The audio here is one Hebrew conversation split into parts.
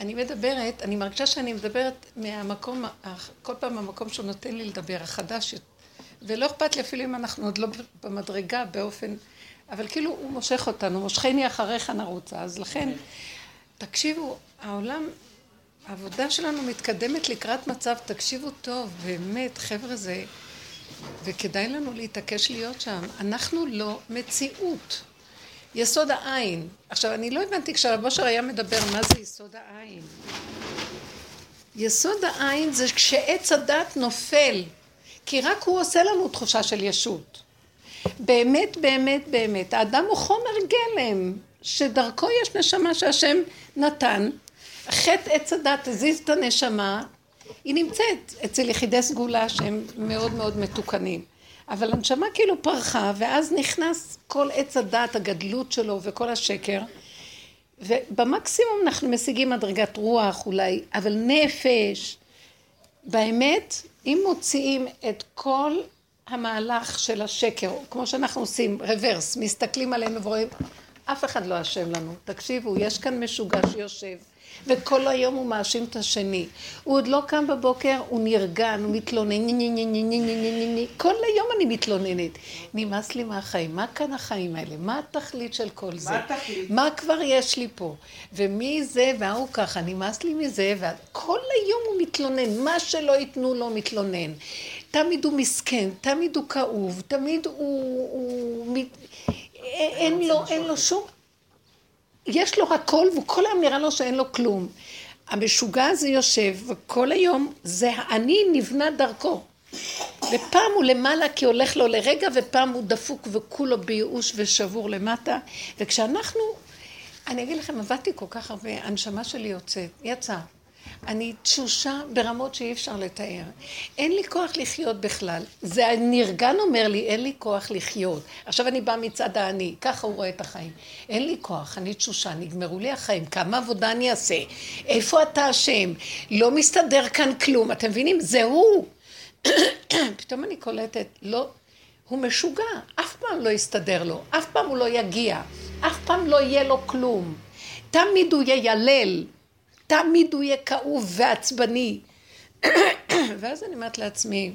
אני מדברת, אני מרגישה שאני מדברת מהמקום, כל פעם המקום שהוא נותן לי לדבר, החדש, ולא אכפת לי אפילו אם אנחנו עוד לא במדרגה באופן, אבל כאילו הוא מושך אותנו, מושכני אחריך נרוצה, אז לכן, תקשיבו, העולם, העבודה שלנו מתקדמת לקראת מצב, תקשיבו טוב, באמת, חבר'ה זה, וכדאי לנו להתעקש להיות שם, אנחנו לא מציאות. יסוד העין. עכשיו, אני לא הבנתי כשהרב אושר היה מדבר מה זה יסוד העין. יסוד העין זה כשעץ הדת נופל, כי רק הוא עושה לנו תחושה של ישות. באמת, באמת, באמת. האדם הוא חומר גלם, שדרכו יש נשמה שהשם נתן. חטא עץ הדת הזיז את הנשמה, היא נמצאת אצל יחידי סגולה שהם מאוד מאוד מתוקנים. אבל הנשמה כאילו פרחה, ואז נכנס כל עץ הדעת, הגדלות שלו וכל השקר, ובמקסימום אנחנו משיגים מדרגת רוח אולי, אבל נפש. באמת, אם מוציאים את כל המהלך של השקר, כמו שאנחנו עושים, רוורס, מסתכלים עלינו ורואים, אף אחד לא אשם לנו. תקשיבו, יש כאן משוגע שיושב. וכל היום הוא מאשים את השני. הוא עוד לא קם בבוקר, הוא נרגן, הוא מתלונן, כל היום אני מתלוננת. נמאס לי מהחיים, מה כאן החיים האלה? מה התכלית של כל זה? מה התכלית? מה כבר יש לי פה? ומי זה וההוא ככה, נמאס לי מזה, וכל היום הוא מתלונן, מה שלא ייתנו לו מתלונן. תמיד הוא מסכן, תמיד הוא כאוב, תמיד הוא... הוא אין לו, אין לו שום יש לו הכל, וכל היום נראה לו שאין לו כלום. המשוגע הזה יושב, וכל היום זה האני נבנה דרכו. ופעם הוא למעלה כי הולך לו לרגע, ופעם הוא דפוק וכולו בייאוש ושבור למטה. וכשאנחנו, אני אגיד לכם, עבדתי כל כך הרבה, הנשמה שלי יוצאת, יצאה. אני תשושה ברמות שאי אפשר לתאר. אין לי כוח לחיות בכלל. זה הנרגן אומר לי, אין לי כוח לחיות. עכשיו אני באה מצד האני, ככה הוא רואה את החיים. אין לי כוח, אני תשושה, נגמרו לי החיים, כמה עבודה אני אעשה? איפה אתה אשם? לא מסתדר כאן כלום, אתם מבינים? זה הוא. פתאום אני קולטת, לא, הוא משוגע, אף פעם לא יסתדר לו, אף פעם הוא לא יגיע, אף פעם לא יהיה לו כלום. תמיד הוא יילל, תמיד הוא יהיה כאוב ועצבני. ואז אני אומרת לעצמי,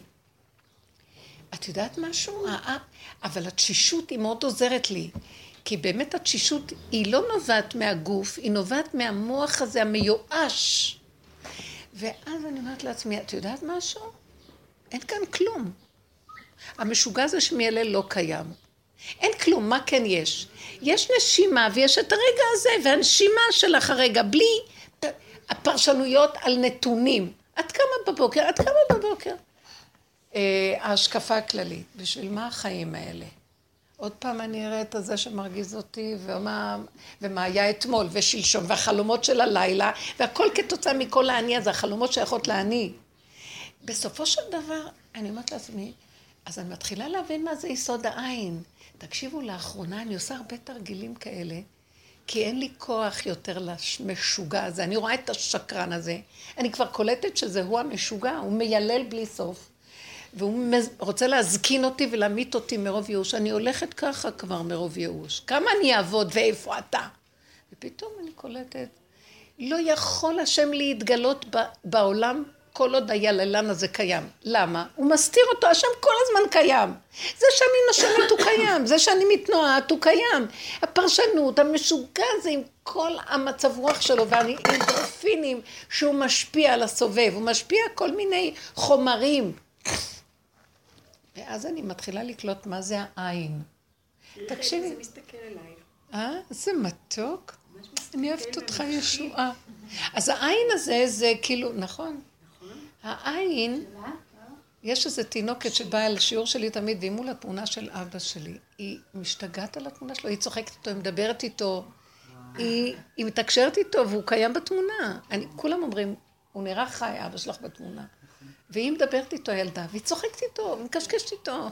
את יודעת משהו? אבל התשישות היא מאוד עוזרת לי. כי באמת התשישות היא לא נובעת מהגוף, היא נובעת מהמוח הזה המיואש. ואז אני אומרת לעצמי, את יודעת משהו? אין כאן כלום. המשוגע הזה שמיילל לא קיים. אין כלום, מה כן יש? יש נשימה ויש את הרגע הזה, והנשימה שלך הרגע, בלי הפרשנויות על נתונים. את קמה בבוקר, את קמה בבוקר. אה, ההשקפה הכללית, בשביל מה החיים האלה? עוד פעם אני אראה את הזה שמרגיז אותי, ומה, ומה היה אתמול ושלשום, והחלומות של הלילה, והכל כתוצאה מכל האני הזה, החלומות שייכות לאני. בסופו של דבר, אני אומרת לעצמי, אז אני מתחילה להבין מה זה יסוד העין. תקשיבו, לאחרונה אני עושה הרבה תרגילים כאלה. כי אין לי כוח יותר למשוגע הזה. אני רואה את השקרן הזה. אני כבר קולטת שזה הוא המשוגע, הוא מיילל בלי סוף. והוא רוצה להזקין אותי ולהמית אותי מרוב ייאוש. אני הולכת ככה כבר מרוב ייאוש. כמה אני אעבוד ואיפה אתה? ופתאום אני קולטת, לא יכול השם להתגלות בעולם כל עוד היללן הזה קיים. למה? הוא מסתיר אותו, השם כל הזמן קיים. זה שאני נושמת הוא קיים, זה שאני מתנועת הוא קיים. הפרשנות, המשוגע הזה עם כל המצב רוח שלו והאינדרופינים שהוא משפיע על הסובב, הוא משפיע כל מיני חומרים. ואז אני מתחילה לקלוט מה זה העין. תקשיבי. זה מסתכל עליי. אה? זה מתוק. אני אוהבת אותך ישועה. אז העין הזה זה כאילו, נכון. העין, יש איזו תינוקת שבאה לשיעור שלי תמיד, והיא מול התמונה של אבא שלי. היא משתגעת על התמונה שלו, היא צוחקת איתו, היא מדברת איתו, היא, היא מתקשרת איתו והוא קיים בתמונה. אני, כולם אומרים, הוא נראה חי, אבא שלך בתמונה. והיא מדברת איתו, הילדה, והיא צוחקת איתו, מקשקשת איתו.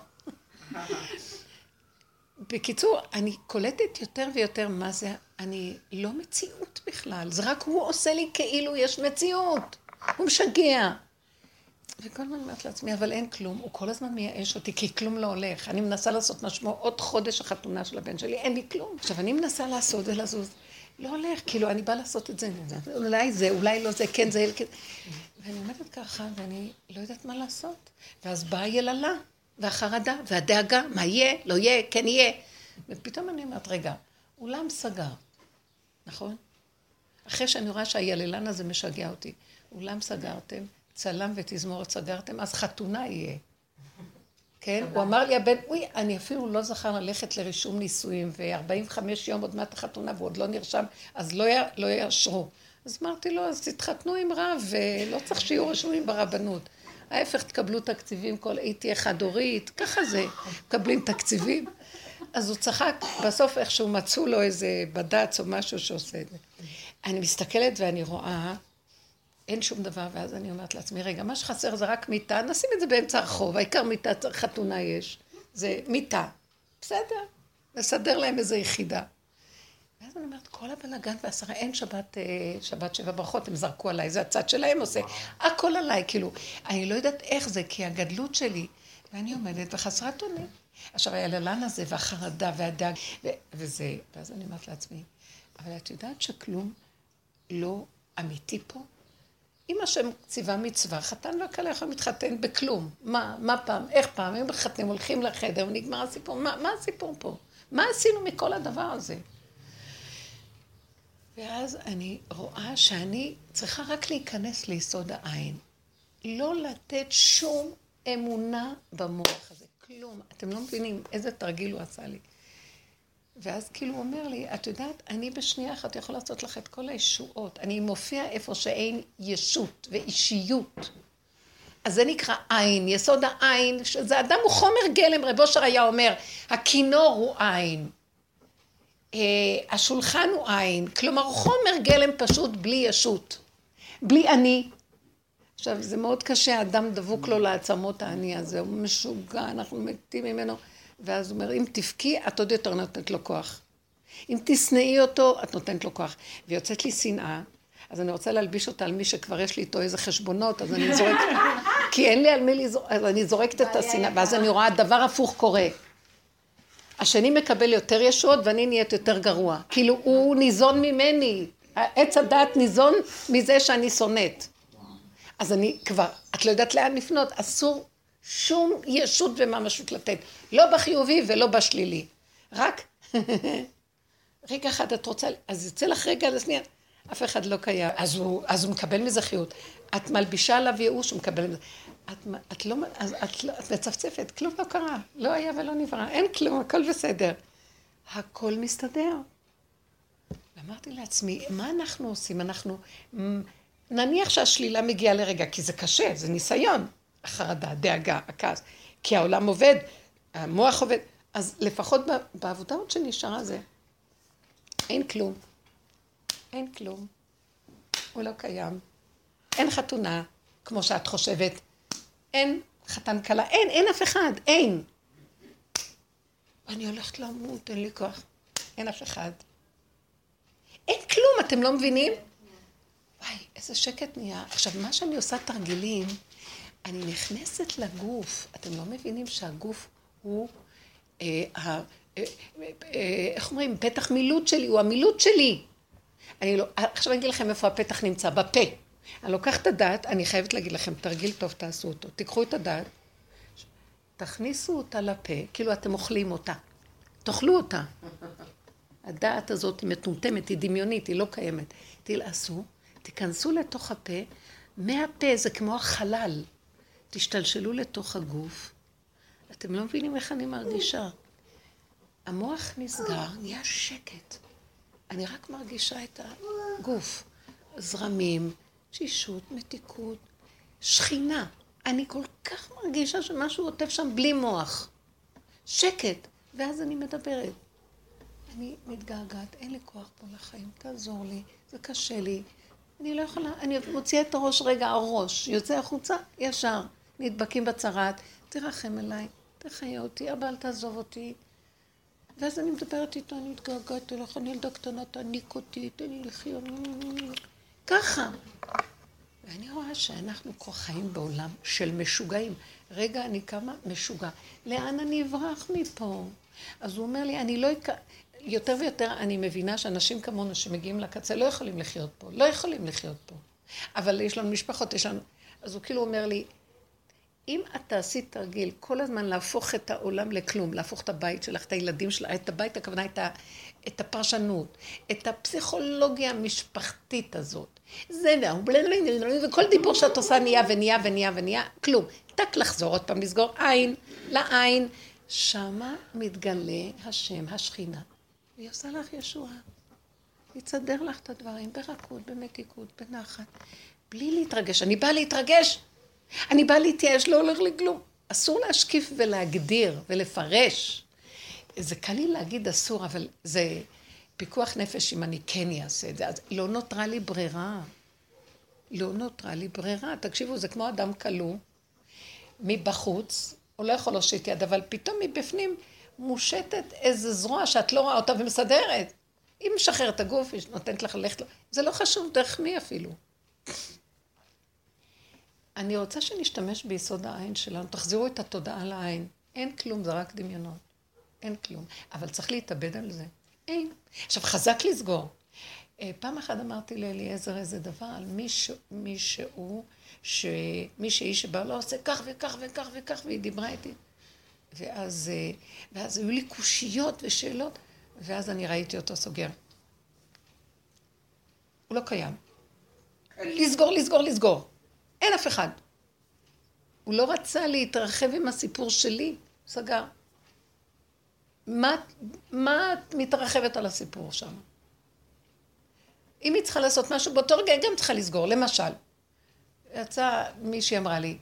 בקיצור, אני קולטת יותר ויותר מה זה, אני לא מציאות בכלל, זה רק הוא עושה לי כאילו יש מציאות. הוא משגע. וכל הזמן אומרת לעצמי, אבל אין כלום, הוא כל הזמן מייאש אותי, כי כלום לא הולך. אני מנסה לעשות משהו, עוד חודש החתונה של הבן שלי, אין לי כלום. עכשיו, אני מנסה לעשות ולזוז, לא הולך, כאילו, אני באה לעשות את זה, אולי זה, אולי לא זה, כן זה, כן. ואני עומדת ככה, ואני לא יודעת מה לעשות. ואז באה היללה, והחרדה, והדאגה, מה יהיה, לא יהיה, כן יהיה. ופתאום אני אומרת, רגע, אולם סגר, נכון? אחרי שאני רואה שהיללן הזה משגע אותי, אולם סגרתם, צלם ותזמורת סגרתם, אז חתונה יהיה. כן? הוא אמר לי, הבן, אוי, אני אפילו לא זכר ללכת לרישום נישואים, ו-45 יום עוד מעט החתונה והוא עוד לא נרשם, אז לא, י, לא יאשרו. אז אמרתי לו, אז תתחתנו עם רב, ולא צריך שיהיו רשומים ברבנות. ההפך, תקבלו תקציבים, כל אי תהיה חד-הורית, ככה זה, מקבלים תקציבים. אז הוא צחק, בסוף איכשהו מצאו לו איזה בד"ץ או משהו שעושה את זה. אני מסתכלת ואני רואה, אין שום דבר, ואז אני אומרת לעצמי, רגע, מה שחסר זה רק מיטה, נשים את זה באמצע הרחוב, העיקר מיטה, חתונה יש, זה מיטה. בסדר, נסדר להם איזה יחידה. ואז אני אומרת, כל הבלאגן והשרה, אין שבת, אה, שבת שבע ברכות, הם זרקו עליי, זה הצד שלהם עושה, הכל עליי, כאילו, אני לא יודעת איך זה, כי הגדלות שלי, ואני עומדת וחסרת אונים. עכשיו, היללן הזה, והחרדה, והדאג, וזה, ואז אני אומרת לעצמי, אבל את יודעת שכלום לא אמיתי פה? אם השם ציווה מצווה, חתן וכלה יכולים להתחתן בכלום. מה, מה פעם, איך פעם, הם מחתנים, הולכים לחדר ונגמר הסיפור. מה, מה הסיפור פה? מה עשינו מכל הדבר הזה? ואז אני רואה שאני צריכה רק להיכנס ליסוד העין. לא לתת שום אמונה במוח הזה, כלום. אתם לא מבינים איזה תרגיל הוא עשה לי. ואז כאילו הוא אומר לי, את יודעת, אני בשנייה אחת יכול לעשות לך את כל הישועות. אני מופיע איפה שאין ישות ואישיות. אז זה נקרא עין, יסוד העין, שזה אדם הוא חומר גלם, רב אושר היה אומר, הכינור הוא עין, אה, השולחן הוא עין, כלומר חומר גלם פשוט בלי ישות, בלי אני. עכשיו זה מאוד קשה, אדם דבוק לו לעצמות האני הזה, הוא משוגע, אנחנו מתים ממנו. ואז הוא אומר, אם תבכי, את עוד יותר נותנת לו כוח. אם תשנאי אותו, את נותנת לו כוח. ויוצאת לי שנאה, אז אני רוצה להלביש אותה על מי שכבר יש לי איתו איזה חשבונות, אז אני זורקת, כי אין לי על מי לזרוק, אז אני זורקת את השנאה, ואז אני רואה דבר הפוך קורה. השני מקבל יותר ישועות ואני נהיית יותר גרוע. כאילו הוא ניזון ממני, עץ הדעת ניזון מזה שאני שונאת. אז אני כבר, את לא יודעת לאן לפנות, אסור שום ישות וממשות לתת. לא בחיובי ולא בשלילי. רק רגע אחד את רוצה, אז יוצא לך רגע לשנייה, אף אחד לא קיים. אז הוא, אז הוא מקבל מזה חיות. את מלבישה עליו ייאוש, הוא מקבל מזה. את, את לא, אז את, לא, את מצפצפת, כלום לא קרה. לא היה ולא נברא, אין כלום, הכל בסדר. הכל מסתדר. ואמרתי לעצמי, מה אנחנו עושים? אנחנו, נניח שהשלילה מגיעה לרגע, כי זה קשה, זה ניסיון. החרדה, הדאגה, הכעס, כי העולם עובד, המוח עובד, אז לפחות בעבודה עוד שנשארה זה, אין כלום, אין כלום, הוא לא קיים, אין חתונה, כמו שאת חושבת, אין חתן כלה, אין, אין אף אחד, אין. אני הולכת למות, אין לי כוח, אין אף אחד. אין כלום, אתם לא מבינים? וואי, איזה שקט נהיה. עכשיו, מה שאני עושה תרגילים, אני נכנסת לגוף, אתם לא מבינים שהגוף הוא, אה, אה, אה, אה, איך אומרים, פתח מילוט שלי, הוא המילוט שלי. אני לא, עכשיו אני אגיד לכם איפה הפתח נמצא, בפה. אני לוקחת את הדעת, אני חייבת להגיד לכם, תרגיל טוב, תעשו אותו. תיקחו את הדעת, תכניסו אותה לפה, כאילו אתם אוכלים אותה. תאכלו אותה. הדעת הזאת היא מטומטמת, היא דמיונית, היא לא קיימת. תלעשו, תיכנסו לתוך הפה, מהפה זה כמו החלל. תשתלשלו לתוך הגוף. אתם לא מבינים איך אני מרגישה. המוח נסגר, נהיה שקט. אני רק מרגישה את הגוף. זרמים, תשישות, מתיקות, שכינה. אני כל כך מרגישה שמשהו עוטף שם בלי מוח. שקט. ואז אני מדברת. אני מתגעגעת, אין לי כוח פה לחיים, תעזור לי, זה קשה לי. אני לא יכולה, אני מוציאה את הראש רגע, הראש יוצא החוצה, ישר. נדבקים בצרת, תרחם עליי, תחיה אותי, אבא אל תעזוב אותי. ואז אני מדברת איתו, אני התגעגעתי לך, אני ילדה קטנה, תעניק אותי, תן לי לחיות, ככה. ואני רואה שאנחנו כבר חיים בעולם של משוגעים. רגע, אני קמה משוגע. לאן אני אברח מפה? אז הוא אומר לי, אני לא, יותר ויותר אני מבינה שאנשים כמונו שמגיעים לקצה לא יכולים לחיות פה, לא יכולים לחיות פה. אבל יש לנו משפחות, יש לנו... אז הוא כאילו אומר לי, אם את תעשי תרגיל כל הזמן להפוך את העולם לכלום, להפוך את הבית שלך, את הילדים שלך, את הבית, הכוונה את, ה, את הפרשנות, את הפסיכולוגיה המשפחתית הזאת. זה וכל דיבור שאת עושה נהיה ונהיה ונהיה ונהיה, כלום. טק לחזור עוד פעם, לסגור עין לעין. שמה מתגלה השם, השכינה. והיא עושה לך ישועה. היא תסדר לך את הדברים ברכות, במתיקות, בנחת, בלי להתרגש. אני באה להתרגש, אני באה להתייאש, לא הולך לי כלום. אסור להשקיף ולהגדיר ולפרש. זה קל לי להגיד אסור, אבל זה פיקוח נפש אם אני כן אעשה את זה. אז לא נותרה לי ברירה. לא נותרה לי ברירה. תקשיבו, זה כמו אדם כלוא מבחוץ, הוא לא יכול להושיט יד, אבל פתאום מבפנים מושטת איזה זרוע שאת לא רואה אותה ומסדרת. היא משחררת את הגוף, היא נותנת לך ללכת, זה לא חשוב דרך מי אפילו. אני רוצה שנשתמש ביסוד העין שלנו, תחזירו את התודעה לעין. אין כלום, זה רק דמיונות. אין כלום. אבל צריך להתאבד על זה. אין. עכשיו, חזק לסגור. אה, פעם אחת אמרתי לאליעזר איזה דבר על מישהו, מישהו, שמישהי שבא לא עושה כך וכך וכך וכך, והיא דיברה איתי. ואז, אה, ואז היו לי קושיות ושאלות, ואז אני ראיתי אותו סוגר. הוא לא קיים. לסגור, לסגור, לסגור. אין אף אחד. הוא לא רצה להתרחב עם הסיפור שלי, סגר. מה, את מתרחבת על הסיפור שם? אם היא צריכה לעשות משהו, באותו רגע היא גם צריכה לסגור. למשל, יצאה מישהי אמרה לי,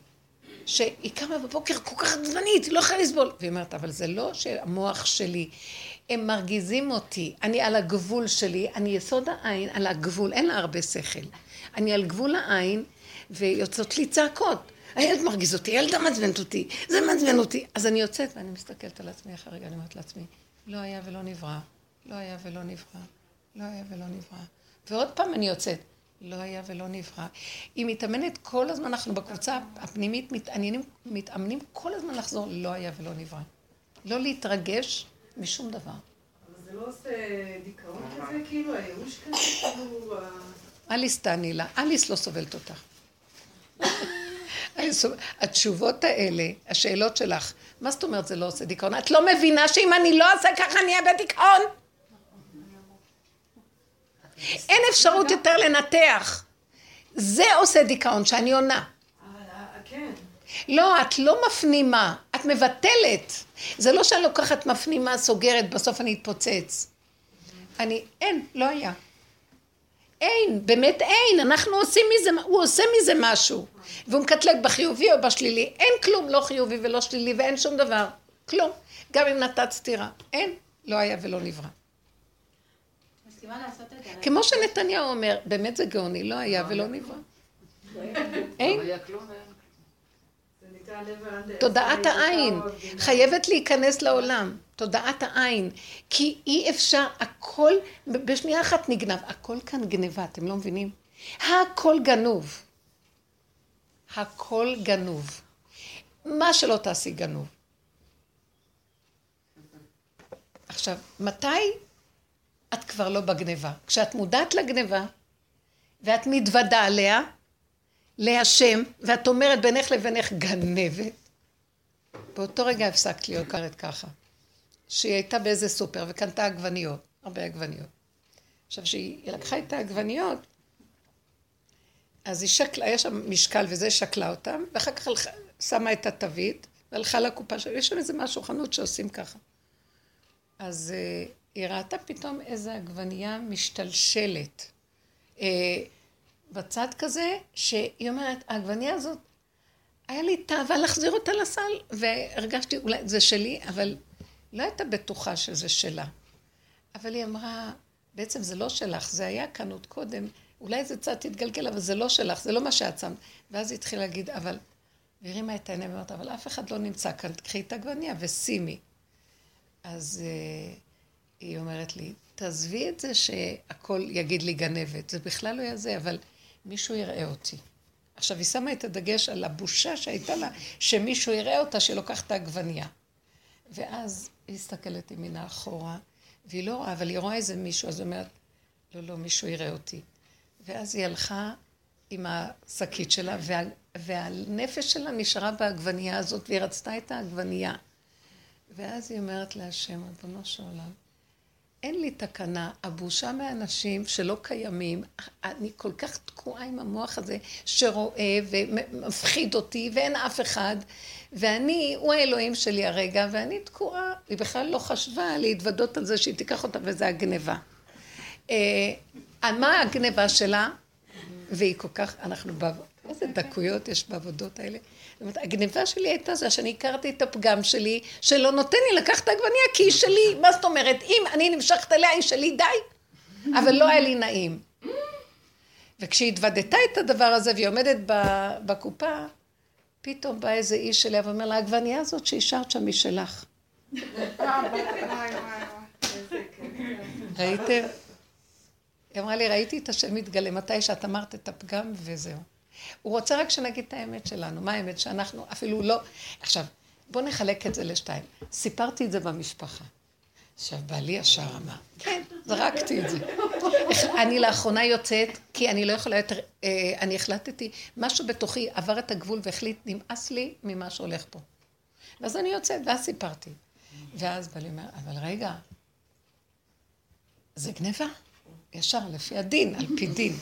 שהיא קמה בבוקר כל כך עצבנית, היא לא יכולה לסבול. והיא אומרת, אבל זה לא שהמוח שלי, הם מרגיזים אותי, אני על הגבול שלי, אני יסוד העין על הגבול, אין לה הרבה שכל. אני על גבול העין, ויוצאות לי צעקות. הילד מרגיז אותי, הילדה מעצבנת אותי, זה מעצבן אותי. אז אני יוצאת ואני מסתכלת על עצמי אחרי רגע, אני אומרת לעצמי, לא היה ולא נברא, לא היה ולא נברא, לא היה ולא נברא. ועוד פעם אני יוצאת, לא היה ולא נברא. היא מתאמנת כל הזמן, אנחנו בקבוצה הפנימית מתעניינים, מתאמנים כל הזמן לחזור, לא היה ולא נברא. לא להתרגש משום דבר. אבל זה לא עושה דיכאון כזה, כאילו, הייאוש כזה, כאילו... אליס תעני לה, אליס לא סובלת אותך. התשובות האלה, השאלות שלך, מה זאת אומרת זה לא עושה דיכאון? את לא מבינה שאם אני לא אעשה ככה אני אהיה בדיכאון? אין אפשרות יותר לנתח. זה עושה דיכאון, שאני עונה. לא, את לא מפנימה, את מבטלת. זה לא שאני לוקחת מפנימה, סוגרת, בסוף אני אתפוצץ. אני, אין, לא היה. אין, באמת אין, אנחנו עושים מזה, הוא עושה מזה משהו. והוא מקטלג בחיובי או בשלילי. אין כלום, לא חיובי ולא שלילי, ואין שום דבר. כלום. גם אם נתת סטירה. אין, לא היה ולא נברא. כמו שנתניהו אומר, באמת זה גאוני, לא היה ולא נברא. אין. תודעת העין חייבת להיכנס לעולם, תודעת העין, כי אי אפשר, הכל, בשנייה אחת נגנב, הכל כאן גניבה, אתם לא מבינים? הכל גנוב. הכל גנוב. מה שלא תעשי גנוב. עכשיו, מתי את כבר לא בגניבה. כשאת מודעת לגניבה, ואת מתוודה עליה, להשם, ואת אומרת בינך לבינך גנבת, באותו רגע הפסקת להיות קרת ככה. שהיא הייתה באיזה סופר וקנתה עגבניות, הרבה עגבניות. עכשיו, כשהיא לקחה את העגבניות, אז היא שקלה, היה שם משקל וזה, שקלה אותם, ואחר כך הלכה, שמה את התווית, והלכה לקופה שלה, יש שם איזה משהו, חנות שעושים ככה. אז אה, היא ראתה פתאום איזה עגבנייה משתלשלת. אה, בצד כזה, שהיא אומרת, העגבנייה הזאת, היה לי תאווה להחזיר אותה לסל, והרגשתי, אולי זה שלי, אבל לא הייתה בטוחה שזה שלה. אבל היא אמרה, בעצם זה לא שלך, זה היה כאן עוד קודם, אולי זה קצת התגלגל, אבל זה לא שלך, זה לא מה שאת שמת. ואז היא התחילה להגיד, אבל... והרימה את העיניים ואומרת, אבל אף אחד לא נמצא כאן, תקחי את העגבנייה ושימי. אז... Uh, היא אומרת לי, תעזבי את זה שהכל יגיד לי גנבת, זה בכלל לא יהיה זה, אבל מישהו יראה אותי. עכשיו, היא שמה את הדגש על הבושה שהייתה לה, שמישהו יראה אותה שלוקח את העגבנייה. ואז היא הסתכלת ימינה אחורה, והיא לא רואה, אבל היא רואה איזה מישהו, אז היא אומרת, לא, לא, מישהו יראה אותי. ואז היא הלכה עם השקית שלה, וה, והנפש שלה נשארה בעגבנייה הזאת, והיא רצתה את העגבנייה. ואז היא אומרת להשם, ריבונו של עולם, אין לי תקנה, הבושה מאנשים שלא קיימים, אני כל כך תקועה עם המוח הזה שרואה ומפחיד אותי ואין אף אחד, ואני, הוא האלוהים שלי הרגע, ואני תקועה, היא בכלל לא חשבה להתוודות על זה שהיא תיקח אותה וזה הגניבה. אה, מה הגניבה שלה? והיא כל כך, אנחנו, איזה דקויות יש בעבודות האלה. זאת אומרת, הגניבה שלי הייתה זה שאני הכרתי את הפגם שלי, שלא נותן לי לקחת את העגבניה כי היא שלי. מה זאת אומרת? אם אני נמשכת אליה, היא שלי, די. אבל לא היה לי נעים. וכשהתוודתה את הדבר הזה והיא עומדת בקופה, פתאום בא איזה איש אליה ואומר לה, העגבנייה הזאת שהשארת שם היא שלך. ראיתם? היא אמרה לי, ראיתי את השם מתגלה מתי שאת אמרת את הפגם וזהו. הוא רוצה רק שנגיד את האמת שלנו. מה האמת? שאנחנו אפילו לא... עכשיו, בואו נחלק את זה לשתיים. סיפרתי את זה במשפחה. עכשיו, בעלי ישר אמר, כן, זרקתי את זה. אני לאחרונה יוצאת, כי אני לא יכולה יותר, אה, אני החלטתי, משהו בתוכי עבר את הגבול והחליט, נמאס לי ממה שהולך פה. ואז אני יוצאת, ואז סיפרתי. ואז בעלי אומר, אבל רגע, זה גניבה? ישר, לפי הדין, על פי דין.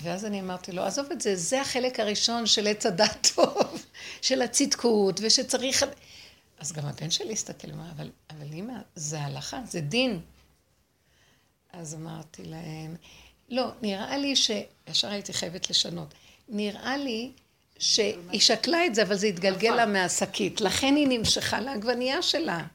ואז אני אמרתי לו, עזוב את זה, זה החלק הראשון של עץ הדת טוב, של הצדקות, ושצריך... אז גם הבן שלי הסתכל, אמר, אבל, אבל אימא, זה הלכה, זה דין. אז אמרתי להם, לא, נראה לי ש... ישר הייתי חייבת לשנות. נראה לי שהיא שקלה את זה, אבל זה התגלגל לה מהשקית. לכן היא נמשכה לעגבנייה שלה.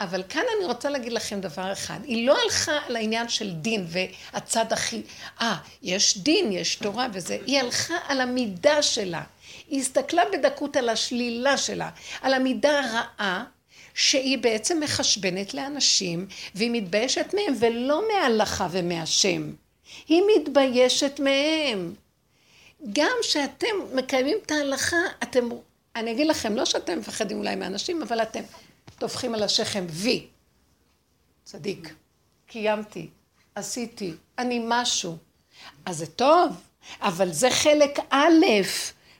אבל כאן אני רוצה להגיד לכם דבר אחד, היא לא הלכה על העניין של דין והצד הכי, אה, יש דין, יש תורה וזה, היא הלכה על המידה שלה. היא הסתכלה בדקות על השלילה שלה, על המידה הרעה, שהיא בעצם מחשבנת לאנשים, והיא מתביישת מהם, ולא מההלכה ומהשם. היא מתביישת מהם. גם כשאתם מקיימים את ההלכה, אתם, אני אגיד לכם, לא שאתם מפחדים אולי מאנשים, אבל אתם טופחים על השכם, וי. צדיק. קיימתי, עשיתי, אני משהו. אז זה טוב, אבל זה חלק א'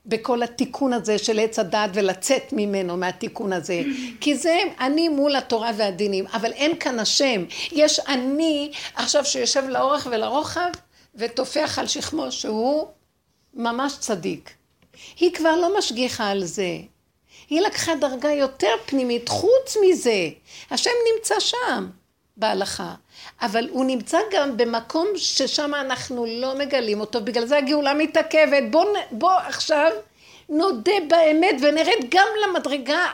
בכל התיקון הזה של עץ הדעת ולצאת ממנו, מהתיקון הזה. כי זה אני מול התורה והדינים, אבל אין כאן השם. יש אני עכשיו שיושב לאורך ולרוחב וטופח על שכמו שהוא ממש צדיק. היא כבר לא משגיחה על זה. היא לקחה דרגה יותר פנימית. חוץ מזה, השם נמצא שם בהלכה, אבל הוא נמצא גם במקום ששם אנחנו לא מגלים אותו, בגלל זה הגאולה מתעכבת. בוא, בוא עכשיו נודה באמת ונרד גם למדרגה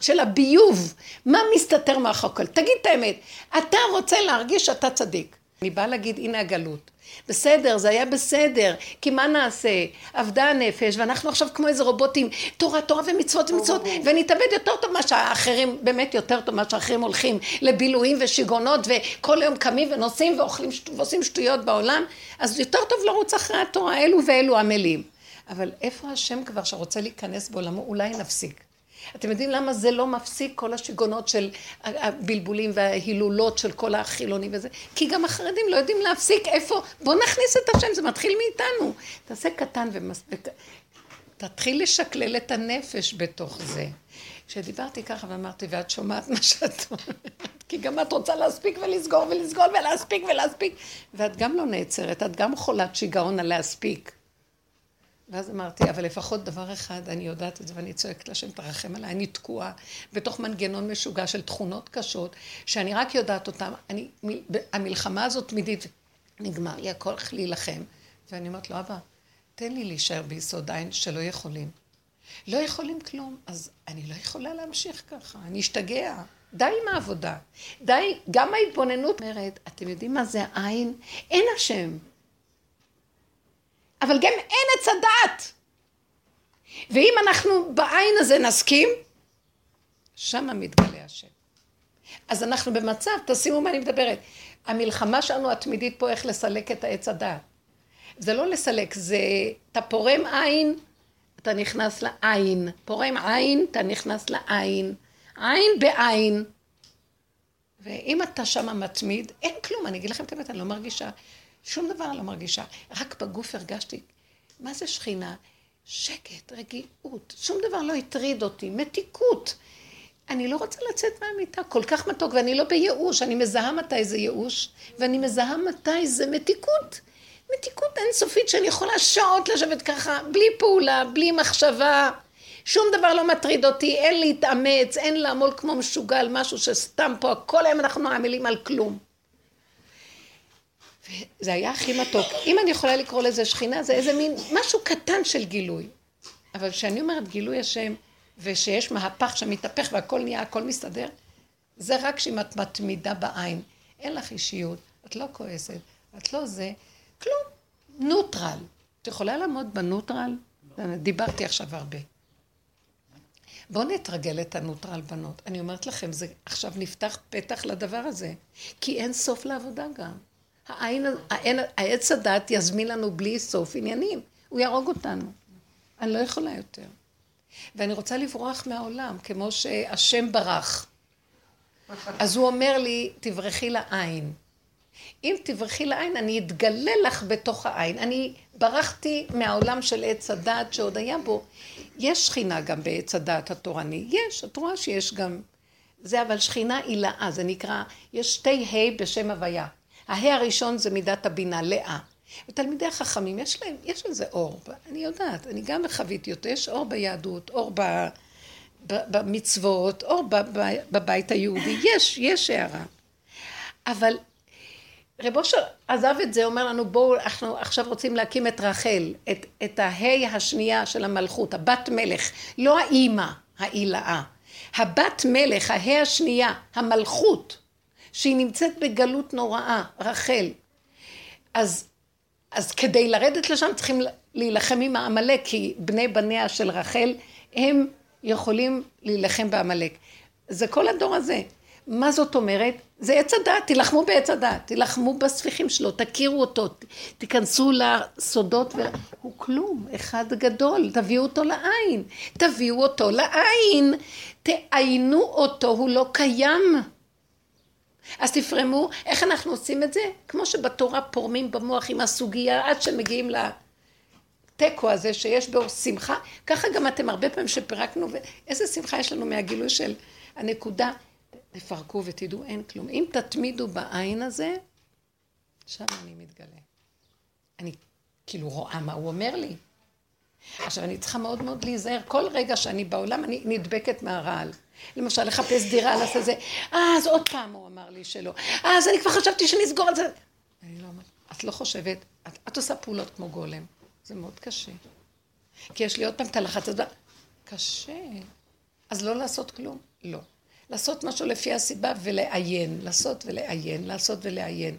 של הביוב, מה מסתתר מאחורי תגיד את האמת, אתה רוצה להרגיש שאתה צדיק. אני באה להגיד, הנה הגלות. בסדר, זה היה בסדר, כי מה נעשה? עבדה הנפש, ואנחנו עכשיו כמו איזה רובוטים, תורה, תורה ומצוות ומצוות, ונתאבד יותר טוב מה שהאחרים, באמת יותר טוב מה שהאחרים הולכים לבילויים ושיגעונות, וכל היום קמים ונוסעים ואוכלים ועושים שטויות בעולם, אז יותר טוב לרוץ אחרי התורה, אלו ואלו עמלים. אבל איפה השם כבר שרוצה להיכנס בעולמו? אולי נפסיק. אתם יודעים למה זה לא מפסיק כל השיגונות של הבלבולים וההילולות של כל החילונים וזה? כי גם החרדים לא יודעים להפסיק איפה, בוא נכניס את השם, זה מתחיל מאיתנו. תעשה קטן ומספיק, תתחיל לשקלל את הנפש בתוך זה. כשדיברתי ככה ואמרתי, ואת שומעת מה שאת אומרת, כי גם את רוצה להספיק ולסגור ולסגור ולהספיק ולהספיק, ואת גם לא נעצרת, את גם חולת שיגעון על להספיק. ואז אמרתי, אבל לפחות דבר אחד, אני יודעת את זה ואני צועקת לשם, תרחם עליי, אני תקועה בתוך מנגנון משוגע של תכונות קשות, שאני רק יודעת אותן, אני, המלחמה הזאת תמידית, נגמר לי הכל איך להילחם. ואני אומרת לו, אבא, תן לי להישאר ביסוד עין שלא יכולים. לא יכולים כלום, אז אני לא יכולה להמשיך ככה, אני אשתגע. די עם העבודה. די, גם ההתבוננות אומרת, אתם יודעים מה זה עין? אין השם. אבל גם אין עץ הדעת. ואם אנחנו בעין הזה נסכים, שם מתגלה השם. אז אנחנו במצב, תשימו מה אני מדברת, המלחמה שלנו התמידית פה איך לסלק את העץ הדעת. זה לא לסלק, זה, אתה פורם עין, אתה נכנס לעין. פורם עין, אתה נכנס לעין. עין בעין. ואם אתה שמה מתמיד, אין כלום, אני אגיד לכם את האמת, אני לא מרגישה, שום דבר לא מרגישה. רק בגוף הרגשתי, מה זה שכינה? שקט, רגיעות, שום דבר לא הטריד אותי, מתיקות. אני לא רוצה לצאת מהמיטה, כל כך מתוק, ואני לא בייאוש, אני מזהה מתי זה ייאוש, ואני מזהה מתי זה מתיקות. מתיקות אינסופית שאני יכולה שעות לשבת ככה, בלי פעולה, בלי מחשבה. שום דבר לא מטריד אותי, אין להתאמץ, אין לעמול כמו משוגע על משהו שסתם פה, כל היום אנחנו עמלים על כלום. וזה היה הכי מתוק. אם אני יכולה לקרוא לזה שכינה, זה איזה מין משהו קטן של גילוי. אבל כשאני אומרת גילוי השם, ושיש מהפך שמתהפך והכל נהיה, הכל מסתדר, זה רק שאם את מתמידה בעין. אין לך אישיות, את לא כועסת, את לא זה, כלום. נוטרל. את יכולה לעמוד בנוטרל? דיברתי עכשיו הרבה. בואו נתרגל את הנוטרל בנות. אני אומרת לכם, זה עכשיו נפתח פתח לדבר הזה. כי אין סוף לעבודה גם. העין, העין, העץ הדת יזמין לנו בלי סוף עניינים. הוא יהרוג אותנו. אני לא יכולה יותר. ואני רוצה לברוח מהעולם, כמו שהשם ברח. אז הוא אומר לי, תברחי לעין. אם תברחי לעין, אני אתגלה לך בתוך העין. אני ברחתי מהעולם של עץ הדעת שעוד היה בו. יש שכינה גם בעץ הדעת התורני. יש, את רואה שיש גם... זה אבל שכינה עילאה, זה נקרא, יש שתי ה' בשם הוויה. הה' הראשון זה מידת הבינה, לאה. ותלמידי החכמים, יש להם, יש לזה אור. אני יודעת, אני גם חוויתי אותו, יש אור ביהדות, אור ב, ב, במצוות, אור ב, ב, בבית היהודי, יש, יש הערה. אבל רב אושר עזב את זה, אומר לנו, בואו, אנחנו עכשיו רוצים להקים את רחל, את, את ההי השנייה של המלכות, הבת מלך, לא האימא, העילאה. הבת מלך, ההי השנייה, המלכות, שהיא נמצאת בגלות נוראה, רחל. אז, אז כדי לרדת לשם צריכים להילחם עם העמלק, כי בני בניה של רחל, הם יכולים להילחם בעמלק. זה כל הדור הזה. מה זאת אומרת? זה עץ הדעת, תילחמו בעץ הדעת, תילחמו בספיחים שלו, תכירו אותו, תיכנסו לסודות, ו... הוא כלום, אחד גדול, תביאו אותו לעין, תביאו אותו לעין, תעיינו אותו, הוא לא קיים. אז תפרמו, איך אנחנו עושים את זה? כמו שבתורה פורמים במוח עם הסוגיה עד שמגיעים לתיקו הזה שיש בו שמחה, ככה גם אתם הרבה פעמים שפירקנו, ואיזה שמחה יש לנו מהגילוי של הנקודה. תפרקו ותדעו אין כלום. אם תתמידו בעין הזה, שם אני מתגלה. אני כאילו רואה מה הוא אומר לי. עכשיו, אני צריכה מאוד מאוד להיזהר. כל רגע שאני בעולם, אני נדבקת מהרעל. למשל, לחפש דירה, לעשות זה. אה, אז עוד פעם הוא אמר לי שלא. אה, אז אני כבר חשבתי שנסגור את זה. אני לא אומרת, את לא חושבת, את, את עושה פעולות כמו גולם. זה מאוד קשה. כי יש לי עוד פעם את הלחץ הזה. קשה. אז לא לעשות כלום? לא. לעשות משהו לפי הסיבה ולעיין, לעשות ולעיין, לעשות ולעיין.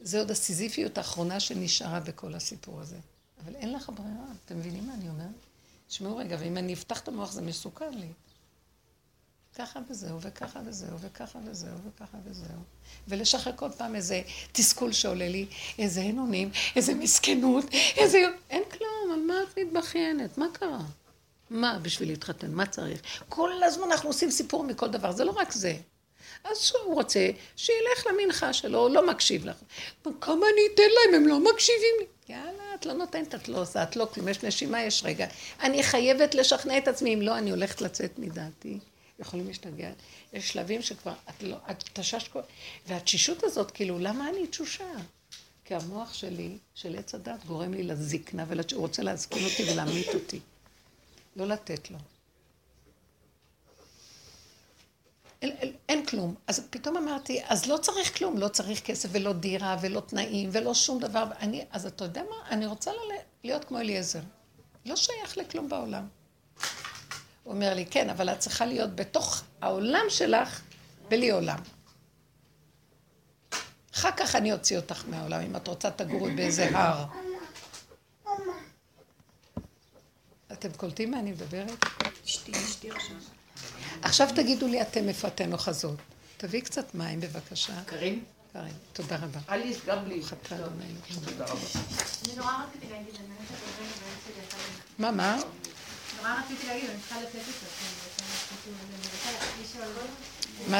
זה עוד הסיזיפיות האחרונה שנשארה בכל הסיפור הזה. אבל אין לך ברירה, אתם מבינים מה אני אומרת? תשמעו רגע, ואם אני אפתח את המוח זה מסוכן לי. ככה וזהו, וככה וזהו, וככה וזהו, וככה וזהו. ולשחרר כל פעם איזה תסכול שעולה לי, איזה הנונים, איזה מסכנות, איזה... אין כלום, על מה את מתבכיינת? מה קרה? מה בשביל להתחתן? מה צריך? כל הזמן אנחנו עושים סיפור מכל דבר, זה לא רק זה. אז הוא רוצה שילך למנחה שלו, לא מקשיב לך. כמה אני אתן להם, הם לא מקשיבים לי. יאללה, את לא נותנת, את לא עושה, את לא כלום, יש נשימה, יש רגע. אני חייבת לשכנע את עצמי, אם לא, אני הולכת לצאת מדעתי. יכולים להשתגע. יש שלבים שכבר, את לא, את תששת כל... והתשישות הזאת, כאילו, למה אני תשושה? כי המוח שלי, של עץ הדת, גורם לי לזקנה, והוא רוצה להזקין אותי ולהמית אותי. לא לתת לו. אין, אין, אין כלום. אז פתאום אמרתי, אז לא צריך כלום, לא צריך כסף ולא דירה ולא תנאים ולא שום דבר. אני, אז אתה יודע מה? אני רוצה להיות כמו אליעזר. לא שייך לכלום בעולם. הוא אומר לי, כן, אבל את צריכה להיות בתוך העולם שלך בלי עולם. אחר כך אני אוציא אותך מהעולם, אם את רוצה תגורי באיזה הר. אתם קולטים מה אני מדברת? אשתי, אשתי עכשיו. עכשיו תגידו לי אתם איפה אתן אוחזות. תביאי קצת מים בבקשה. קרין? קרין, תודה רבה. אליס גם לי. תודה רבה. אני נורא רציתי להגיד, אני באמת שאת מה, מה? רציתי להגיד, אני צריכה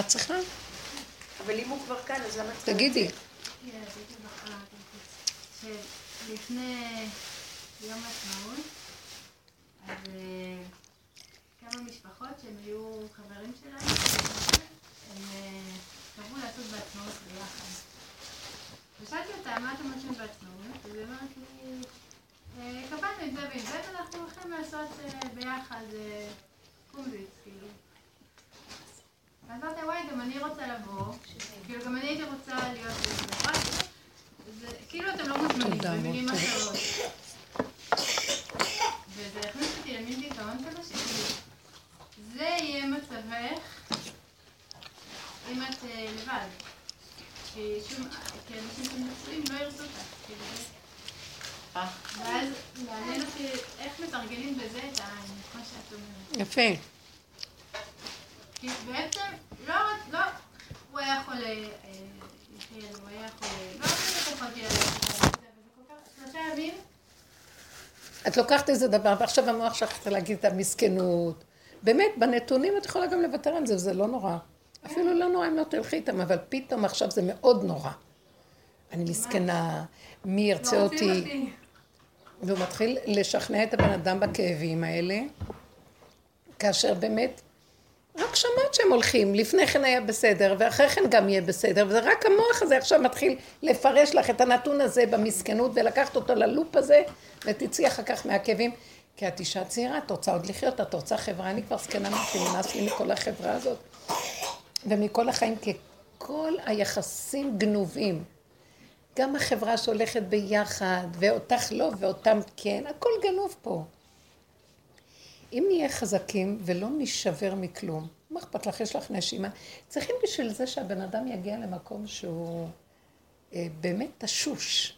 את צריכה? אבל אם הוא כבר כאן, אז למה צריך... תגידי. שלפני יום העצמאות, אז אה, כמה משפחות שהם היו חברים שלנו, הם אה, קראו לעשות בעצמאות ביחד. ושאלתי אותה, מה אתם עושים בעצמאות? אז היא אומרת לי, "אה, קבענו את זה ואת זה, ואנחנו הולכים לעשות אה, ביחד אה, קומביץ, כאילו. ואז אמרתי, וואי, גם אני רוצה לבוא, כאילו, גם אני הייתי רוצה להיות זה, כאילו אתם לא מוזמנים, במילים. אחרות. וזה הכניס אותי למין דיכאון כזה, שכאילו, זה יהיה מצבך אם את אה, לבד. כי אנשים שנשואים לא ירצו אותך, כאילו, ואז מעניין אותי איך מתרגלים בזה את העין, כמו שאת אומרת. יפה. כי בעצם, לא, לא, הוא היה חולה, אה, יחיאל, הוא היה חולה, לא כל כך, שלושה ימים, את לוקחת איזה דבר, ועכשיו המוח שלך צריך להגיד את המסכנות. באמת, בנתונים את יכולה גם לוותר על זה, וזה לא נורא. אפילו לא נורא אם לא תלכי איתם, אבל פתאום עכשיו זה מאוד נורא. אני מסכנה, מי ירצה לא אותי? והוא מתחיל לשכנע את הבן אדם בכאבים האלה, כאשר באמת, רק שמעת שהם הולכים, לפני כן היה בסדר, ואחרי כן גם יהיה בסדר, וזה רק המוח הזה עכשיו מתחיל לפרש לך את הנתון הזה במסכנות, ולקחת אותו ללופ הזה, ותצאי אחר כך מהכאבים. כי את אישה צעירה, את רוצה עוד לחיות, את רוצה חברה, אני כבר זקנה נמאס לי מכל החברה הזאת. ומכל החיים, כי כל היחסים גנובים. גם החברה שהולכת ביחד, ואותך לא, ואותם כן, הכל גנוב פה. אם נהיה חזקים ולא נשבר מכלום, מה אכפת לך? יש לך נשימה. צריכים בשביל זה שהבן אדם יגיע למקום שהוא אה, באמת תשוש.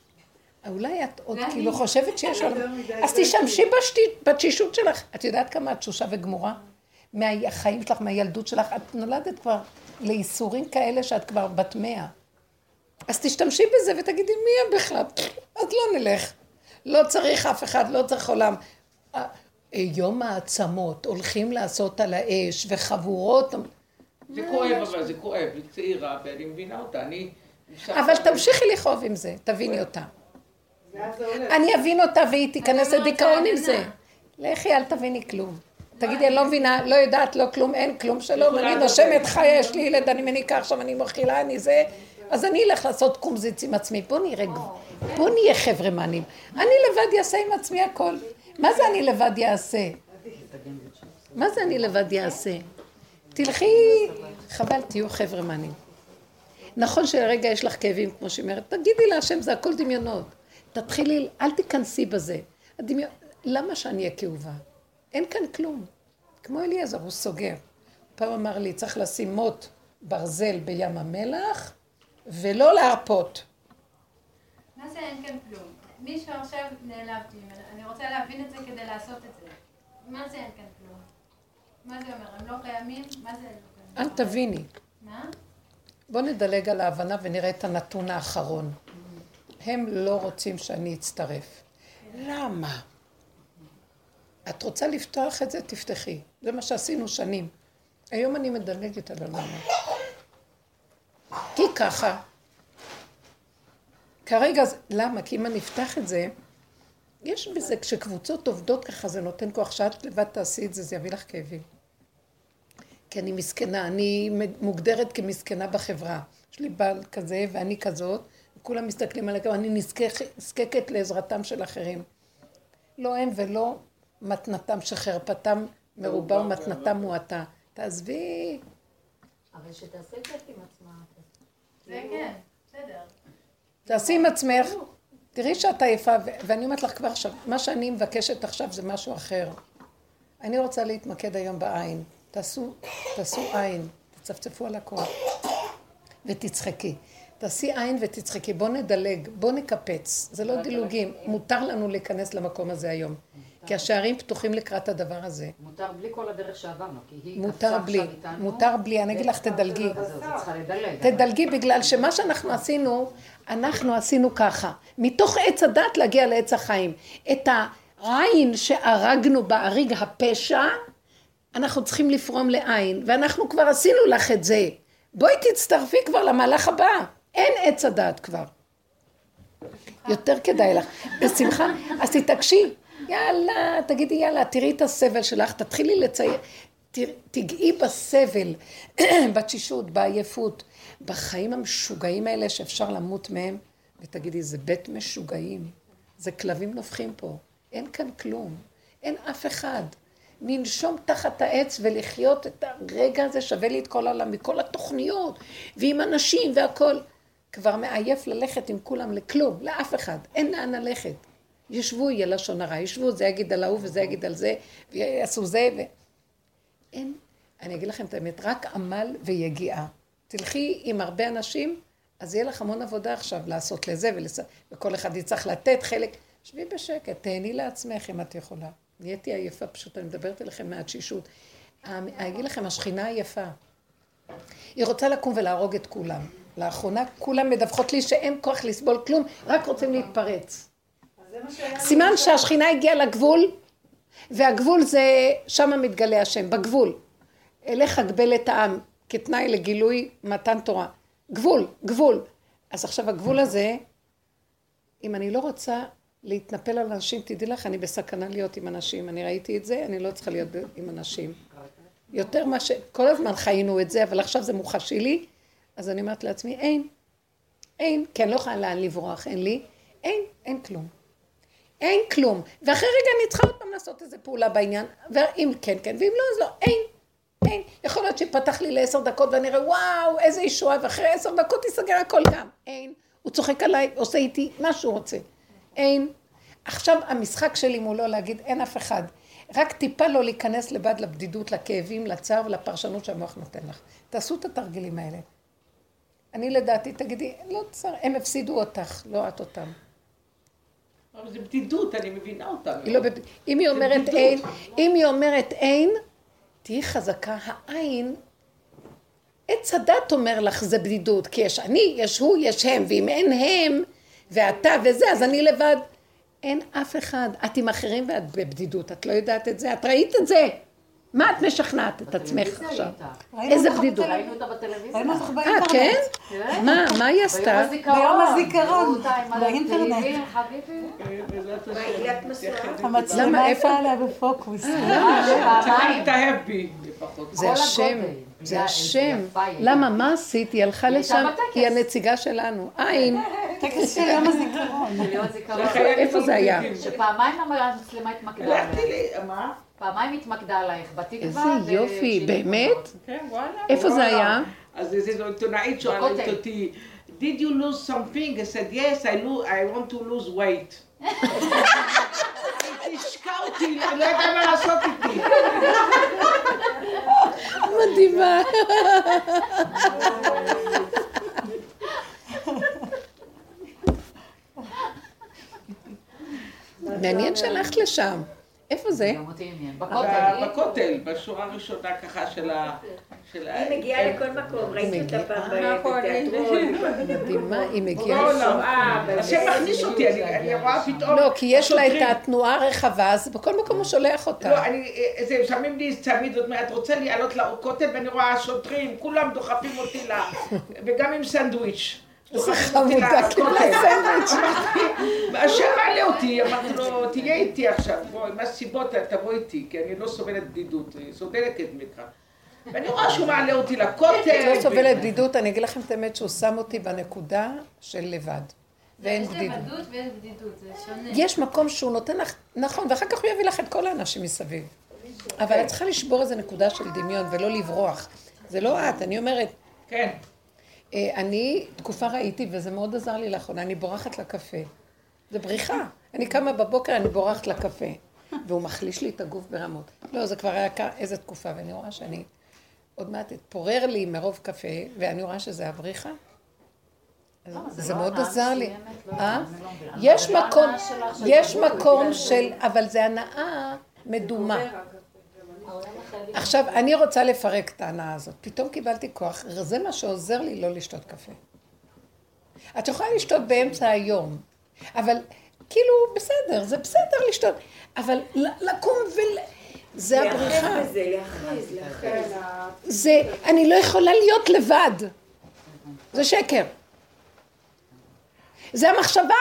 אולי את עוד כאילו. חושבת שיש עולם. אז תשתמשי בשתי- בתשישות שלך. את יודעת כמה את תשושה וגמורה? מהחיים שלך, מהילדות שלך. את נולדת כבר לייסורים כאלה שאת כבר בת מאה. אז תשתמשי בזה ותגידי, מי הם בכלל? אז לא נלך. לא צריך אף אחד, לא צריך עולם. אה, יום העצמות, הולכים לעשות על האש, וחבורות... זה כואב, אבל זה כואב. היא צעירה, ואני מבינה אותה. אני... אבל תמשיכי לכאוב עם זה, תביני אותה. אני אבין אותה והיא תיכנס לדיכאון עם. זה. לכי, אל תביני כלום. תגידי, אני לא מבינה, לא יודעת, לא כלום, אין כלום שלום, אני. נושמת חיה, יש לי ילד, אני מניקה עכשיו, אני מכילה, אני זה, אז אני אלך לעשות קומזיץ עם עצמי. בוא נראה, בוא נהיה חברמנים. אני לבד אעשה עם עצמי הכל. מה זה אני לבד יעשה? מה זה אני לבד יעשה? תלכי, חבל, תהיו חברמנים. נכון שלרגע יש לך כאבים, כמו שהיא אומרת, תגידי להשם, זה הכל דמיונות. תתחילי, אל תיכנסי בזה. הדמיון, למה שאני אהיה כאובה? אין כאן כלום. כמו אליעזר, הוא סוגר. פעם אמר לי, צריך לשים מוט ברזל בים המלח, ולא להרפות. מה זה אין כאן כלום? מישהו עכשיו נעלבתי ממנו, אני רוצה להבין את זה כדי לעשות את זה. מה זה אין כאן כלום? מה זה אומר? הם לא קיימים? מה זה לא קיימים? אל תביני. מה? בואו נדלג על ההבנה ונראה את הנתון האחרון. הם לא רוצים שאני אצטרף. למה? את רוצה לפתוח את זה? תפתחי. זה מה שעשינו שנים. היום אני מדלגת על הלמה. כי ככה. כרגע, זה- למה? כי אם אני אפתח את זה, יש בזה, כשקבוצות עובדות ככה, זה נותן כוח. שאת לבד תעשי את זה, זה יביא לך כאבים. כי אני מסכנה, אני מוגדרת כמסכנה בחברה. יש לי בעל כזה ואני כזאת, וכולם מסתכלים עליי, אני נזקק- נזקקת לעזרתם של אחרים. לא הם ולא מתנתם שחרפתם מרובה ומתנתם מועטה. תעזבי, אבל שתעשה כיף עם עצמה. זה כן, בסדר. תעשי עם עצמך, תראי שאת עייפה, ואני אומרת לך כבר עכשיו, מה שאני מבקשת עכשיו זה משהו אחר. אני רוצה להתמקד היום בעין. תעשו, תעשו עין, תצפצפו על הכל. ותצחקי. תעשי עין ותצחקי, בוא נדלג, בוא נקפץ. זה לא דילוגים, מותר לנו להיכנס למקום הזה היום. כי השערים פתוחים לקראת הדבר הזה. מותר בלי כל הדרך שעברנו, כי היא מותר בלי. מותר בלי, אני אגיד לך, תדלגי. תדלגי בגלל שמה שאנחנו עשינו, אנחנו עשינו ככה. מתוך עץ הדת להגיע לעץ החיים. את העין שהרגנו באריג הפשע, אנחנו צריכים לפרום לעין. ואנחנו כבר עשינו לך את זה. בואי תצטרפי כבר למהלך הבא. אין עץ הדעת כבר. יותר כדאי לך. בשמחה, אז תתעקשי. יאללה, תגידי יאללה, תראי את הסבל שלך, תתחילי לצייר, תגעי בסבל, בתשישות, בעייפות, בחיים המשוגעים האלה שאפשר למות מהם, ותגידי, זה בית משוגעים, זה כלבים נובחים פה, אין כאן כלום, אין אף אחד. לנשום תחת העץ ולחיות את הרגע הזה שווה לי את כל העולם, מכל התוכניות, ועם אנשים והכל. כבר מעייף ללכת עם כולם לכלום, לאף אחד, אין לאן ללכת. ישבו יהיה לשון הרע, ישבו, זה יגיד על ההוא וזה יגיד על זה, ויעשו זה, ו... אין, אני אגיד לכם את האמת, רק עמל ויגיעה. תלכי עם הרבה אנשים, אז יהיה לך המון עבודה עכשיו לעשות לזה, ולס... וכל אחד יצטרך לתת חלק. שבי בשקט, תהני לעצמך אם את יכולה. נהייתי עייפה פשוט, אני מדברת אליכם מהתשישות. אני אגיד לכם, השכינה עייפה. היא רוצה לקום ולהרוג את כולם. לאחרונה כולם מדווחות לי שאין כוח לסבול כלום, רק רוצים להתפרץ. סימן שהשכינה הגיעה לגבול, והגבול זה, שם מתגלה השם, בגבול. אלך אגבל את העם כתנאי לגילוי מתן תורה. גבול, גבול. אז עכשיו הגבול הזה, אם אני לא רוצה להתנפל על אנשים, תדעי לך, אני בסכנה להיות עם אנשים. אני ראיתי את זה, אני לא צריכה להיות עם אנשים. יותר מה ש... כל הזמן חיינו את זה, אבל עכשיו זה מוחשי לי, אז אני אומרת לעצמי, אין. אין, כי אני לא יכולה לאן לברוח, אין לי. אין, אין כלום. אין כלום. ואחרי רגע אני צריכה עוד פעם לעשות איזה פעולה בעניין, ואם כן, כן, ואם לא, אז לא, אין. אין. יכול להיות שיפתח לי לעשר דקות ואני אראה, וואו, איזה ישועה, ואחרי עשר דקות ייסגר הכל גם. אין. הוא צוחק עליי, עושה איתי מה שהוא רוצה. אין. עכשיו המשחק שלי מולו להגיד, אין אף אחד. רק טיפה לא להיכנס לבד לבדידות, לכאבים, לצער ולפרשנות שהמוח נותן לך. תעשו את התרגילים האלה. אני לדעתי, תגידי, לא צר, הם הפסידו אותך, לא את אותם. אבל זה בדידות, אני מבינה אותה. לא בב... אם היא אומרת. אין, אם היא אומרת אין, תהיי חזקה, העין, עץ הדת אומר לך זה בדידות, כי יש אני, יש הוא, יש הם, ואם אין הם, ואתה וזה, אז אני לבד. אין אף אחד. את עם אחרים ואת בבדידות, את לא יודעת את זה, את ראית את זה. מה את משכנעת את עצמך עכשיו? איזה בדידות. ראינו אותה בטלוויזיה. אה. כן? כן. מה, מה היא ביום עשתה? הזיכרון. ביום הזיכרון, באינטרנט. המצלמה למה, איפה? עליה בפוקוס. אה. להתאהב בי לפחות. זה השם. זה השם. למה, מה עשית? היא הלכה לשם. היא הנציגה שלנו. עין, טקס של יום הזיכרון. איפה זה היה? שפעמיים המצלמה התמקדה מה? פעמיים התמקדה עלייך, בתקווה. איזה יופי, באמת? כן, וואלה. איפה זה. היה? אז איזו עיתונאית שואלת. אותי, did you lose something? I said, yes, I, want to lose weight. תשקע אותי, אני לא יודעת מה לעשות איתי. מדהימה. מעניין שהלכת לשם. איפה זה? ב- בכותל. בכותל, בשורה הראשונה ככה של ה... היא מגיעה לכל מקום, ראיתי אותה פעם נכון, בתיאטרון. מדהימה, היא מגיעה. בעולם. שואה, השם מכניס אותי, אני- אני רואה פתאום... לא, כי יש לה את. התנועה הרחבה, אז בכל מקום הוא שולח לא, אותה. אני, זה, שמים לי צמיד, זאת אומרת, רוצה לעלות לכותל ואני רואה שוטרים, כולם דוחפים אותי ל... וגם עם סנדוויץ'. איזה חמודה, סנדוויץ'. והשם מעלה אותי, אמרתי לו, תהיה איתי עכשיו, בואי, מה הסיבות, תבוא איתי, כי אני לא סובלת בדידות, סובלת את מקרא. ואני רואה שהוא מעלה אותי לכותל. את לא סובלת בדידות, אני אגיד לכם את האמת שהוא שם אותי בנקודה של לבד. ואין יש בדידות. לבדות ויש בדידות, זה שונה. יש מקום שהוא נותן לך, נכון, ואחר כך הוא יביא לך את כל האנשים מסביב. אבל את צריכה לשבור איזה נקודה של דמיון ולא לברוח. זה לא את, אני אומרת, כן. אה, אני תקופה ראיתי, וזה מאוד עזר לי לאחרונה, אני בורחת לקפה. זה בריחה. אני קמה בבוקר, אני בורחת לקפה. והוא מחליש לי את הגוף ברמות. לא, זה כבר היה איזה תקופה, ואני רואה שאני... עוד מעט התפורר לי מרוב קפה, ואני רואה שזה הבריחה. למה, זה לא מאוד עזר לי. לא, אה? יש לא מקום, יש מקום של. אבל זה הנאה מדומה. עכשיו, אני רוצה לפרק את ההנאה הזאת. פתאום קיבלתי כוח, זה מה שעוזר לי לא לשתות קפה. את יכולה לשתות באמצע היום, אבל כאילו, בסדר, זה בסדר לשתות, אבל לקום ול... זה הבריחה. להיאחז בזה, להיאחז, להיאחז. זה, אני לא יכולה להיות לבד. זה שקר. זה המחשבה,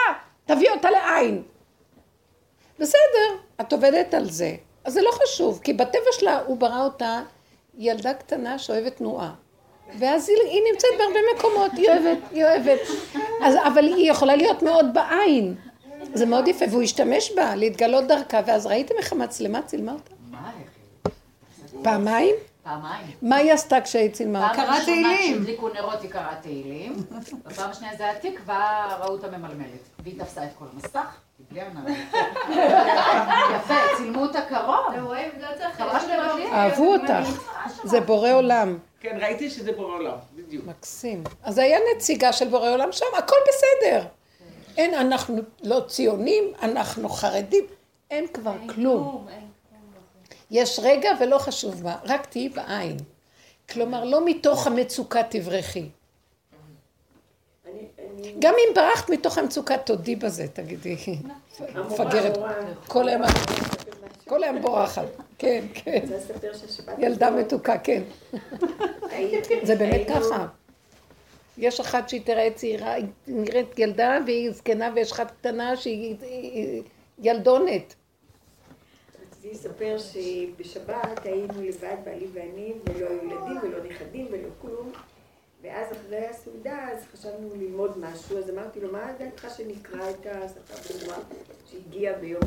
תביא אותה לעין. בסדר, את עובדת על זה. אז זה לא חשוב, כי בטבע שלה הוא ברא אותה ילדה קטנה שאוהבת תנועה. ואז היא, היא נמצאת בהרבה מקומות, היא אוהבת, היא אוהבת. אז, אבל היא יכולה להיות מאוד בעין. זה מאוד יפה, והוא השתמש בה, להתגלות דרכה, ואז ראיתם איך המצלמה צילמה אותה? פעמיים? פעמיים. מה היא עשתה כשהיא צילמה אותה? פעם קראה ראשונה תהילים. שהדליקו נרות היא קראה תהילים, בפעם השנייה זה התיק, וראו אותה ממלמלת. והיא תפסה את כל המסך, בלי. יפה, צילמו אותה קרוב. לא מרשים. אהבו אותך. זה בורא עולם. כן, ראיתי שזה בורא עולם, בדיוק. מקסים. אז היה נציגה של בורא עולם שם, הכל בסדר. אין, אנחנו לא ציונים, אנחנו חרדים, אין כבר כלום. יש רגע ולא חשוב מה, רק תהיי בעין. כלומר, לא מתוך המצוקה תברחי. גם אם ברחת מתוך המצוקה, תודי בזה, תגידי. מפגרת. כל היום, כל היום בורחת. כן, כן. ילדה מתוקה, כן. זה באמת ככה. יש אחת שהיא תראה צעירה, היא נראית ילדה והיא זקנה, ויש אחת קטנה שהיא היא- ילדונת. רציתי לספר שבשבת היינו לבד, בעלי ואני, ולא היו ילדים ולא נכדים ולא כלום. ואז אחרי הסעודה, אז חשבנו ללמוד משהו, אז אמרתי לו, מה דעתך שנקרא את השפה ברורה שהגיע ביום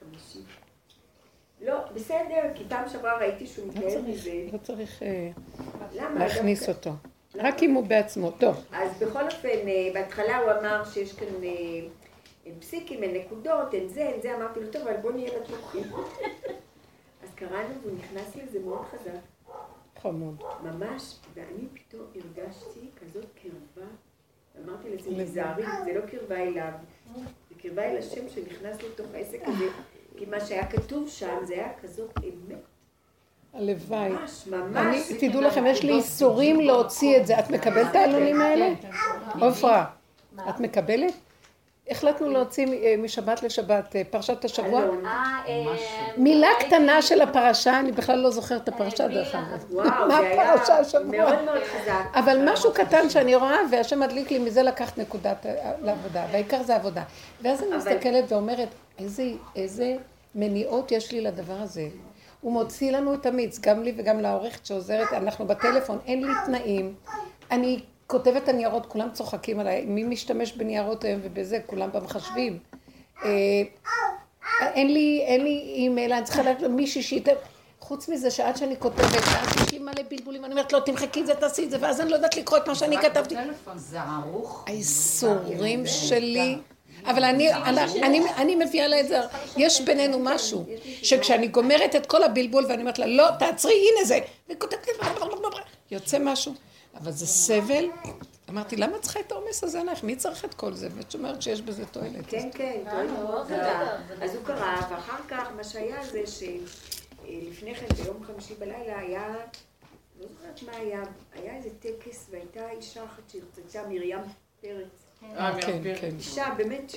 חמישי? לא, בסדר, כי פעם שעברה ראיתי שהוא לא צריך, מזה. לא צריך אה? להכניס אותו. רק אם הוא בעצמו. טוב, אז בכל אופן, אה, בהתחלה הוא אמר שיש כאן אה, אין פסיקים, אין נקודות, אין זה, אין זה, אמרתי לו, טוב, אבל בוא נהיה בטוחים. אז קראנו והוא נכנס לזה מאוד חזק, חמוד. ממש, ואני פתאום הרגשתי כזאת קרבה, אמרתי לעצמי, תיזהרי, זה לא קרבה אליו, זה קרבה אל השם שנכנס לתוך העסק הזה, כי מה שהיה כתוב שם, זה היה כזאת אמת, הלוואי. ממש, אני, ממש. תדעו לכם, יש לי איסורים להוציא את זה. את מקבלת את העלונים האלה? עופרה, את מקבלת? החלטנו להוציא אה, משבת לשבת, אה, פרשת השבוע. אה, מילה קטנה של הפרשה, אני בכלל לא זוכרת את הפרשה דרך אגב. מה הפרשה השבוע? מאוד מאוד חזק. אבל משהו קטן שאני רואה, והשם מדליק לי, מזה לקחת נקודת לעבודה, והעיקר זה עבודה. ואז אני מסתכלת ואומרת, איזה מניעות יש לי לדבר הזה. הוא מוציא לנו את המיץ, גם לי וגם לעורכת שעוזרת, אנחנו בטלפון, אין לי תנאים. אני כותבת את הניירות, כולם צוחקים עליי, מי משתמש בניירות היום ובזה, כולם במחשבים. אה, אין לי, אין לי אימייל, אני צריכה ללכת למישהי שייתן... חוץ מזה שעד שאני כותבת, ואז יש לי מלא בלבולים, אני אומרת, לא, תמחקי את זה, תעשי את זה, ואז אני לא יודעת לקרוא את מה שאני כתבתי. האיסורים שלי, אבל אני, אני, אני, אני מביאה לה את זה, יש בינינו משהו, שכשאני גומרת את כל הבלבול ואני אומרת לה, לא, תעצרי, הנה זה, וכותבת, יוצא משהו, אבל זה סבל. אמרתי, למה צריכה את העומס הזה עלייך? מי צריך את כל זה? ואת אומרת שיש בזה תועלת. כן, כן, מאוד גדולה. אז הוא קרא, ואחר כך מה שהיה זה שלפני כן, ביום חמישי בלילה, היה, לא זוכרת מה היה, היה איזה טקס והייתה אישה אחת שהרצתה, מרים פרץ. אה, כן, מהפרק. כן. אישה באמת ש...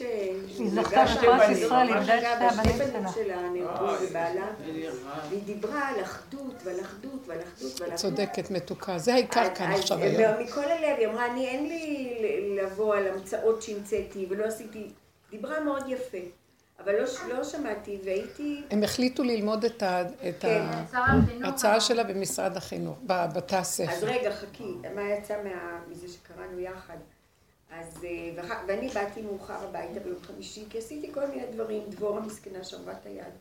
היא זכתה בפרס ישראל, איבדה את שתי הבנים שלה. נהרגו ובעלה. איזה רע. והיא דיברה על אחדות ועל אחדות ועל אחדות ועל אחדות. צודקת, מתוקה. זה העיקר כאן אז- עכשיו אז היום. מכל הלב, היא אמרה, אני אין לי לבוא על המצאות שהמצאתי ולא עשיתי, דיברה מאוד יפה, אבל לא, לא שמעתי והייתי, הם החליטו ללמוד את ה- את כן. ההרצאה שלה במשרד החינוך, בבתי אז הספר. רגע, חכי, מה יצא מה, מזה שקראנו יחד? אז, אה, ואח- ואני באתי מאוחר הביתה ביום חמישי, כי עשיתי כל מיני דברים, דבורה מסכנה שרבה את היד,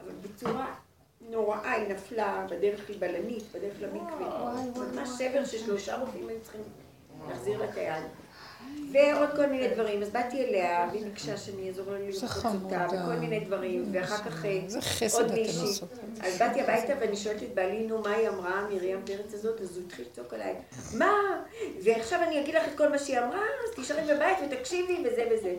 אבל בצורה נוראה, היא נפלה בדרך היא בלנית, בדרך למקווה, ממש שבר ששלושה רופאים היו צריכים להחזיר לה את היד. ועוד כל מיני דברים, אז באתי אליה, והיא ביקשה שאני אעזור לה ללחוץ אותה. וכל מיני דברים, ואחר כך אה, עוד מישהי. אז באתי הביתה ואני שואלת את בעלי, נו, מה היא אמרה, מרים פרץ הזאת? אז הוא התחיל לצעוק עליי, מה? ועכשיו אני אגיד לך את כל מה שהיא אמרה, אז תישארי בבית ותקשיבי וזה וזה.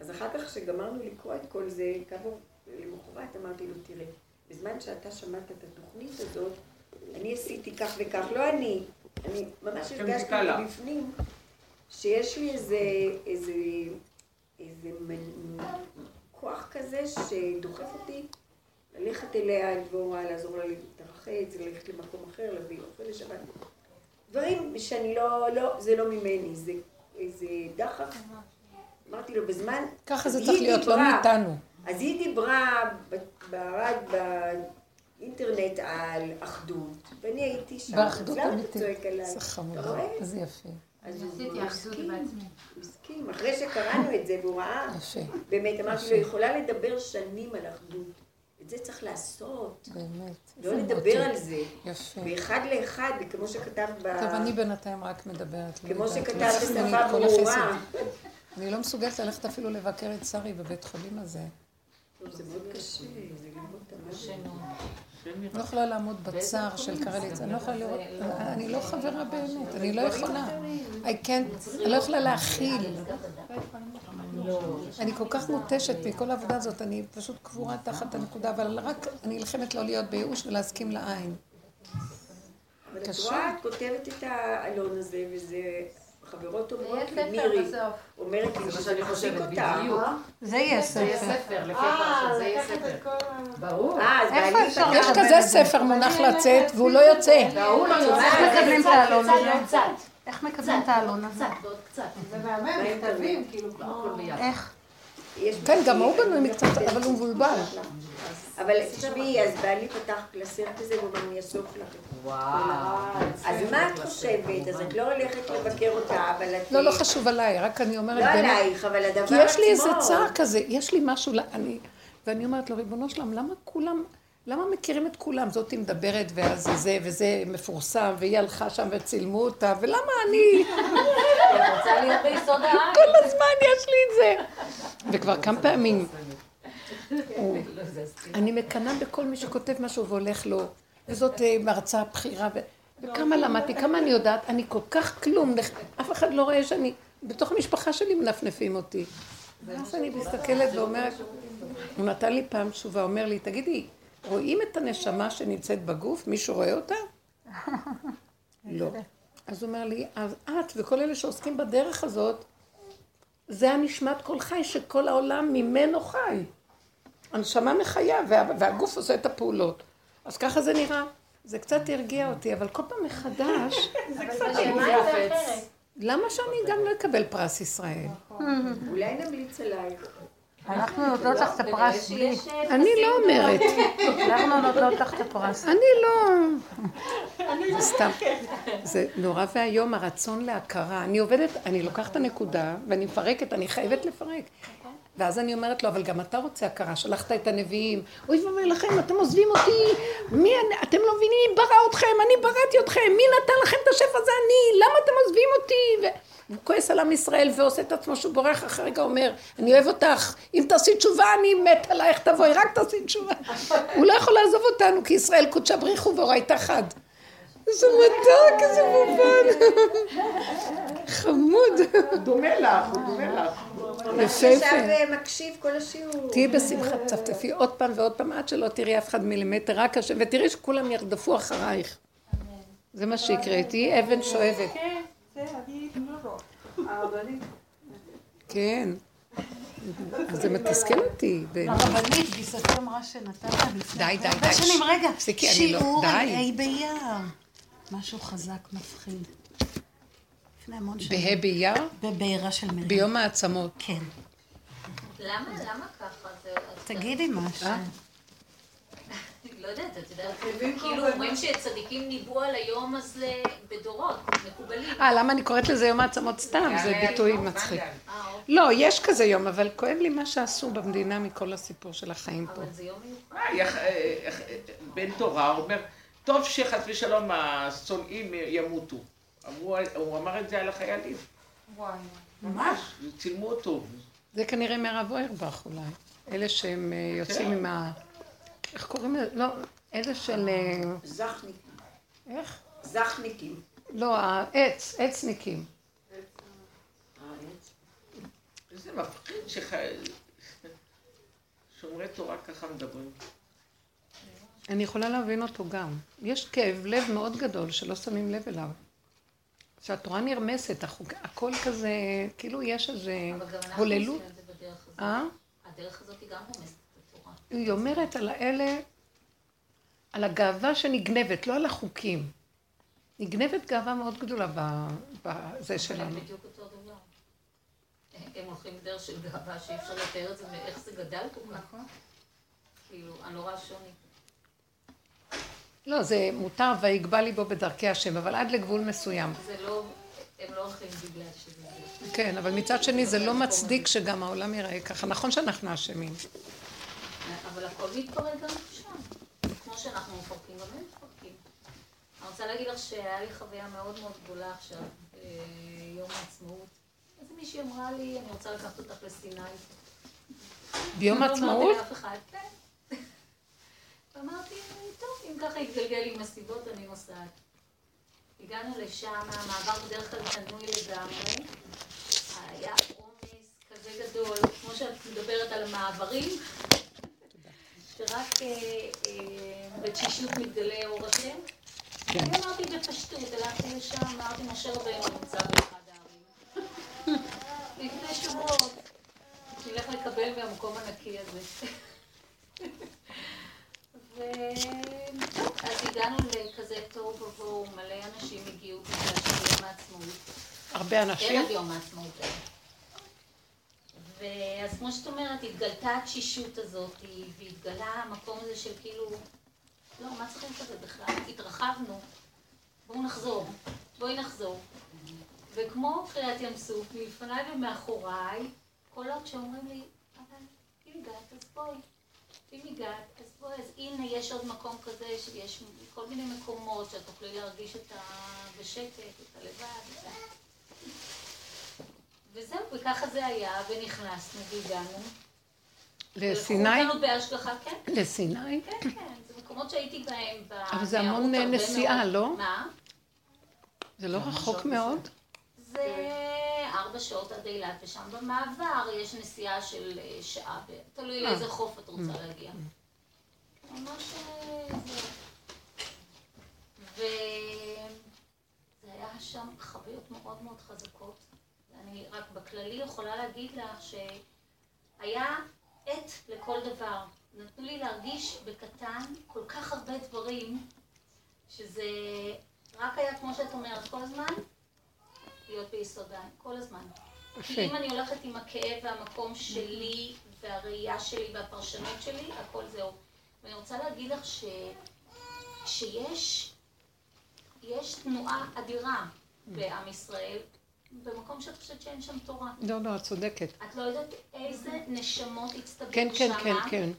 אז אחר כך, כשגמרנו לקרוא את כל זה, כעבור למחרת אמרתי לו, תראה, בזמן שאתה שמעת את התוכנית הזאת, אני עשיתי כך וכך, לא אני, אני ממש הרגשתי חיכה לה. בפנים, שיש לי איזה, איזה, איזה מנ- כוח כזה שדוחף אותי ללכת אליה, לדבורה, לעזור לה להתרחץ, ללכת למקום אחר, להביא אוכל לשבת. דברים שאני לא, לא, זה לא ממני, זה איזה דחף. אמרתי לו, בזמן... ככה זה צריך להיות, לא דיברה- מאיתנו. אז היא דיברה ב- ברד, באינטרנט על אחדות, ואני הייתי שם. באחדות אמיתית. זה רואה? איזה יפה. אז הוא עשיתי אחדות הסכים, בעצמי. הוא הסכים. אחרי שקראנו את זה והוא ראה, באמת אמרתי לו, יכולה לדבר שנים על אחדות. את זה צריך לעשות. באמת. לא לדבר. על זה. יפה. באחד לאחד, כמו שכתב ב... טוב, אני בינתיים רק מדברת. לא כמו שכתב לא בשפה ברורה. אני לא מסוגלת ללכת אפילו לבקר את שרי בבית חולים הזה. טוב, זה מאוד קשה, זה ללמוד את המוות. לא יכולה לעמוד בצער של קרליץ, אני לא יכולה לראות, אני לא חברה באמת, אני לא יכולה. I can't, אני לא יכולה להכיל. אני כל כך מותשת מכל העבודה הזאת, אני פשוט קבורה תחת הנקודה, אבל רק אני נלחמת לא להיות בייאוש ולהסכים לעין. אבל את קשה. רואה, את כותבת את העלון הזה, וזה... חברות אומרות לי, ספר מירי. אומרת לי, זה מה שזה שאני מחזיק חושבת, אותה. בדיוק. זה יהיה זה יהיה ספר. ספר, לפי הפרשת, זה יהיה ספר. ברור. אה, אז איפה אפשר יש כזה? ספר מונח לצאת, והוא לא יוצא. וההוא לא יוצא. איך מקבלים את העלון הזה? קצת, איך מקבלים את העלון הזה? קצת, ועוד קצת. זה מהמם, מכתבים, כאילו, כמו... איך? כן, גם הוא בנוי מקצת, אבל הוא מבולבל. אבל תשמעי, אז בעלי פתח קלסר כזה, והוא אומר, אני אאסוף לך. וואו. אז מה את חושבת? אז את לא הולכת לבקר אותה, אבל את... לא, לא חשוב עליי, רק אני אומרת לא. עלייך, אבל הדבר כי עצמו... יש לי איזה צער כזה, יש לי משהו, אני, ואני אומרת לו, ריבונו שלם, למה כולם, למה מכירים את כולם? זאתי מדברת, ואז זה זה, וזה מפורסם, והיא הלכה שם וצילמו אותה, ולמה אני, את רוצה להיות ביסוד העין? כל הזמן יש לי את זה. וכבר כמה פעמים, אני מקנאה בכל מי שכותב משהו והולך לו, וזאת אה, מרצה בכירה, וכמה למדתי, כמה אני יודעת, אני כל כך כלום, אף אחד לא רואה שאני, בתוך המשפחה שלי מנפנפים אותי. ואז אני מסתכלת ואומרת, הוא נתן לי פעם תשובה, אומר לי, תגידי, רואים את הנשמה שנמצאת בגוף? מישהו רואה אותה? לא. אז הוא אומר לי, אז את וכל אלה שעוסקים בדרך הזאת, זה הנשמת כל חי, שכל העולם ממנו חי. הנשמה מחיה, וה, והגוף עושה את הפעולות. אז ככה זה נראה. זה קצת הרגיע אותי, אבל כל פעם מחדש, למה שאני גם לא אקבל פרס ישראל? אולי נמליץ עלייך. אנחנו נותנות לך את הפרס בלי. אני לא אומרת, אנחנו נותנות לך את הפרס. אני לא... זה סתם. זה נורא ואיום הרצון להכרה. אני עובדת, אני לוקחת את הנקודה ואני מפרקת, אני חייבת לפרק. ואז אני אומרת לו, אבל גם אתה רוצה הכרה, שלחת את הנביאים, אוי ואבוי לכם, אתם עוזבים אותי, מי, אני- אתם לא מבינים מי ברא אתכם, אני בראתי אתכם, מי נתן לכם את השפע זה אני, למה אתם עוזבים אותי? ו... הוא כועס על עם ישראל ועושה את עצמו שהוא בורח, אחרי רגע אומר, אני אוהב אותך, אם תעשי תשובה אני מת עלייך, תבואי, רק תעשי תשובה. הוא לא יכול לעזוב אותנו, כי ישראל קודשה בריחו ואורייתא חד. איזה מתוק, איזה מובן. חמוד. דומה לך, הוא דומה לך. יפהפה. עכשיו אה, מקשיב כל השיעור. תהיי בשמחה, צפצפי עוד פעם ועוד פעם, עד שלא תראי אף אחד מילימטר, רק השם, ותראי שכולם ירדפו אחרייך. זה מה שיקרה, תהיי אבן שואבת. כן, הרבנית. כן. אז זה מתסכל אותי. הרבנית, גיסתי אמרה שנתת לפני די, די, הרבה די. שנים, רגע, תפסיקי, אני לא- שיעור על די. ה' באייר. משהו חזק, מפחיד. לפני המון שנים. בה' באייר, בבעירה של מרים. ביום העצמות. כן. למה, למה ככה? זה... תגידי משהו. אה? לא יודעת, את יודעת, כאילו אומרים שצדיקים ניבאו על היום הזה בדורות, מקובלים. אה, למה אני קוראת לזה יום העצמות סתם? זה ביטוי מצחיק. לא, יש כזה יום, אבל כואב לי מה שעשו במדינה מכל הסיפור של החיים פה. אבל זה יום מיוחד. אה, אה, אה, אה, בן תורה אומר, טוב שחס ושלום השונאים ימותו. הוא אמר את זה על החיילים. וואי. ממש, צילמו אותו. זה כנראה מהרב אוירבך אולי. אלה שהם אה, יוצאים עם ה... איך קוראים לזה? לא, אלה של... אה, זכניקים. איך? זכניקים. לא, העץ, עצניקים. זה מפחיד שח... שומרי תורה ככה מדברים. אני יכולה להבין אותו גם. יש כאב לב מאוד גדול שלא שמים לב אליו. שהתורה נרמסת, החוק, הכל כזה, כאילו יש איזה אבל גם אנחנו הוללות. עושים את זה בדרך הזאת. אה? הדרך הזאת היא גם רומסת. היא אומרת על האלה, על הגאווה שנגנבת, לא על החוקים. נגנבת גאווה מאוד גדולה בזה שלנו. זה בדיוק אותו דבר. הם הולכים בדרך של גאווה שאי אפשר לתאר את זה, ואיך זה גדל כל כך. נכון. כאילו, הנורא שוני. לא, זה מותר ויגבה ליבו בדרכי השם, אבל עד לגבול מסוים. זה לא, הם לא הולכים בגלל שזה זה. כן, אבל מצד שני זה לא מצדיק שגם העולם ייראה ככה. נכון שאנחנו אשמים. אבל הכל מתפרק גם שם. כמו שאנחנו מפרקים, גם הם מפרקים. אני רוצה להגיד לך שהיה לי חוויה מאוד מאוד גדולה עכשיו, אה, יום העצמאות. אז מישהי אמרה לי, אני רוצה לקחת אותך לסיני. ביום לא העצמאות? אמרתי לאף אחד, כן. ואמרתי, טוב, אם ככה יתגלגל עם הסיבות, אני נוסעת. הגענו לשם, המעבר בדרך כלל תנוי לגמרי. היה עומס כזה גדול, כמו שאת מדברת על המעברים, שרק אה, אה, בתשישות מתגלה אור השם. כן. אני אמרתי בפשטות, הלכתי לשם, אמרתי, משה רבינו נמצא באחד הערים. לפני שבועות. נלך לקבל מהמקום הנקי הזה. וטוב, אז הגענו לכזה תוהו ובוהו, מלא אנשים הגיעו בגלל שזה יום העצמאות. הרבה אנשים? ערב יום העצמאות. ואז כמו שאת אומרת, התגלתה התשישות הזאת, והתגלה המקום הזה של כאילו, לא, מה צריכים כזה בכלל? התרחבנו, בואו נחזור, בואי נחזור. וכמו קריעת ים סוף, מלפניי ומאחוריי, קולות שאומרים לי, אבל אם הגעת, אז בואי. אם הגעת, אז בואי, אז הנה יש עוד מקום כזה, שיש כל מיני מקומות שאת תוכלי להרגיש את ה... בשקט, את הלבד. וזהו, וככה זה היה, ונכנסנו והגענו. לסיני? ולקחו אותנו בהשגחה, כן, לסיני? כן, כן, זה מקומות שהייתי בהם. אבל זה המון נסיעה. לא? מה? זה לא רחוק מאוד? זה ארבע שעות עד אילת, ושם במעבר יש נסיעה של אה, שעה, תלוי אה. לאיזה חוף את רוצה להגיע. ממש אה, זה. וזה היה שם חוויות מאוד מאוד חזקות. אני רק בכללי יכולה להגיד לך שהיה עת לכל דבר. נתנו לי להרגיש בקטן כל כך הרבה דברים, שזה רק היה, כמו שאת אומרת, כל הזמן להיות ביסודן, כל הזמן. כי. אם אני הולכת עם הכאב והמקום שלי והראייה שלי והפרשנות שלי, הכל זהו. ואני רוצה להגיד לך ש... שיש יש תנועה אדירה בעם ישראל, במקום שאת חושבת שאין שם תורה. לא, לא, את צודקת. את לא יודעת איזה נשמות הצטברו כן, כן. כן, כן.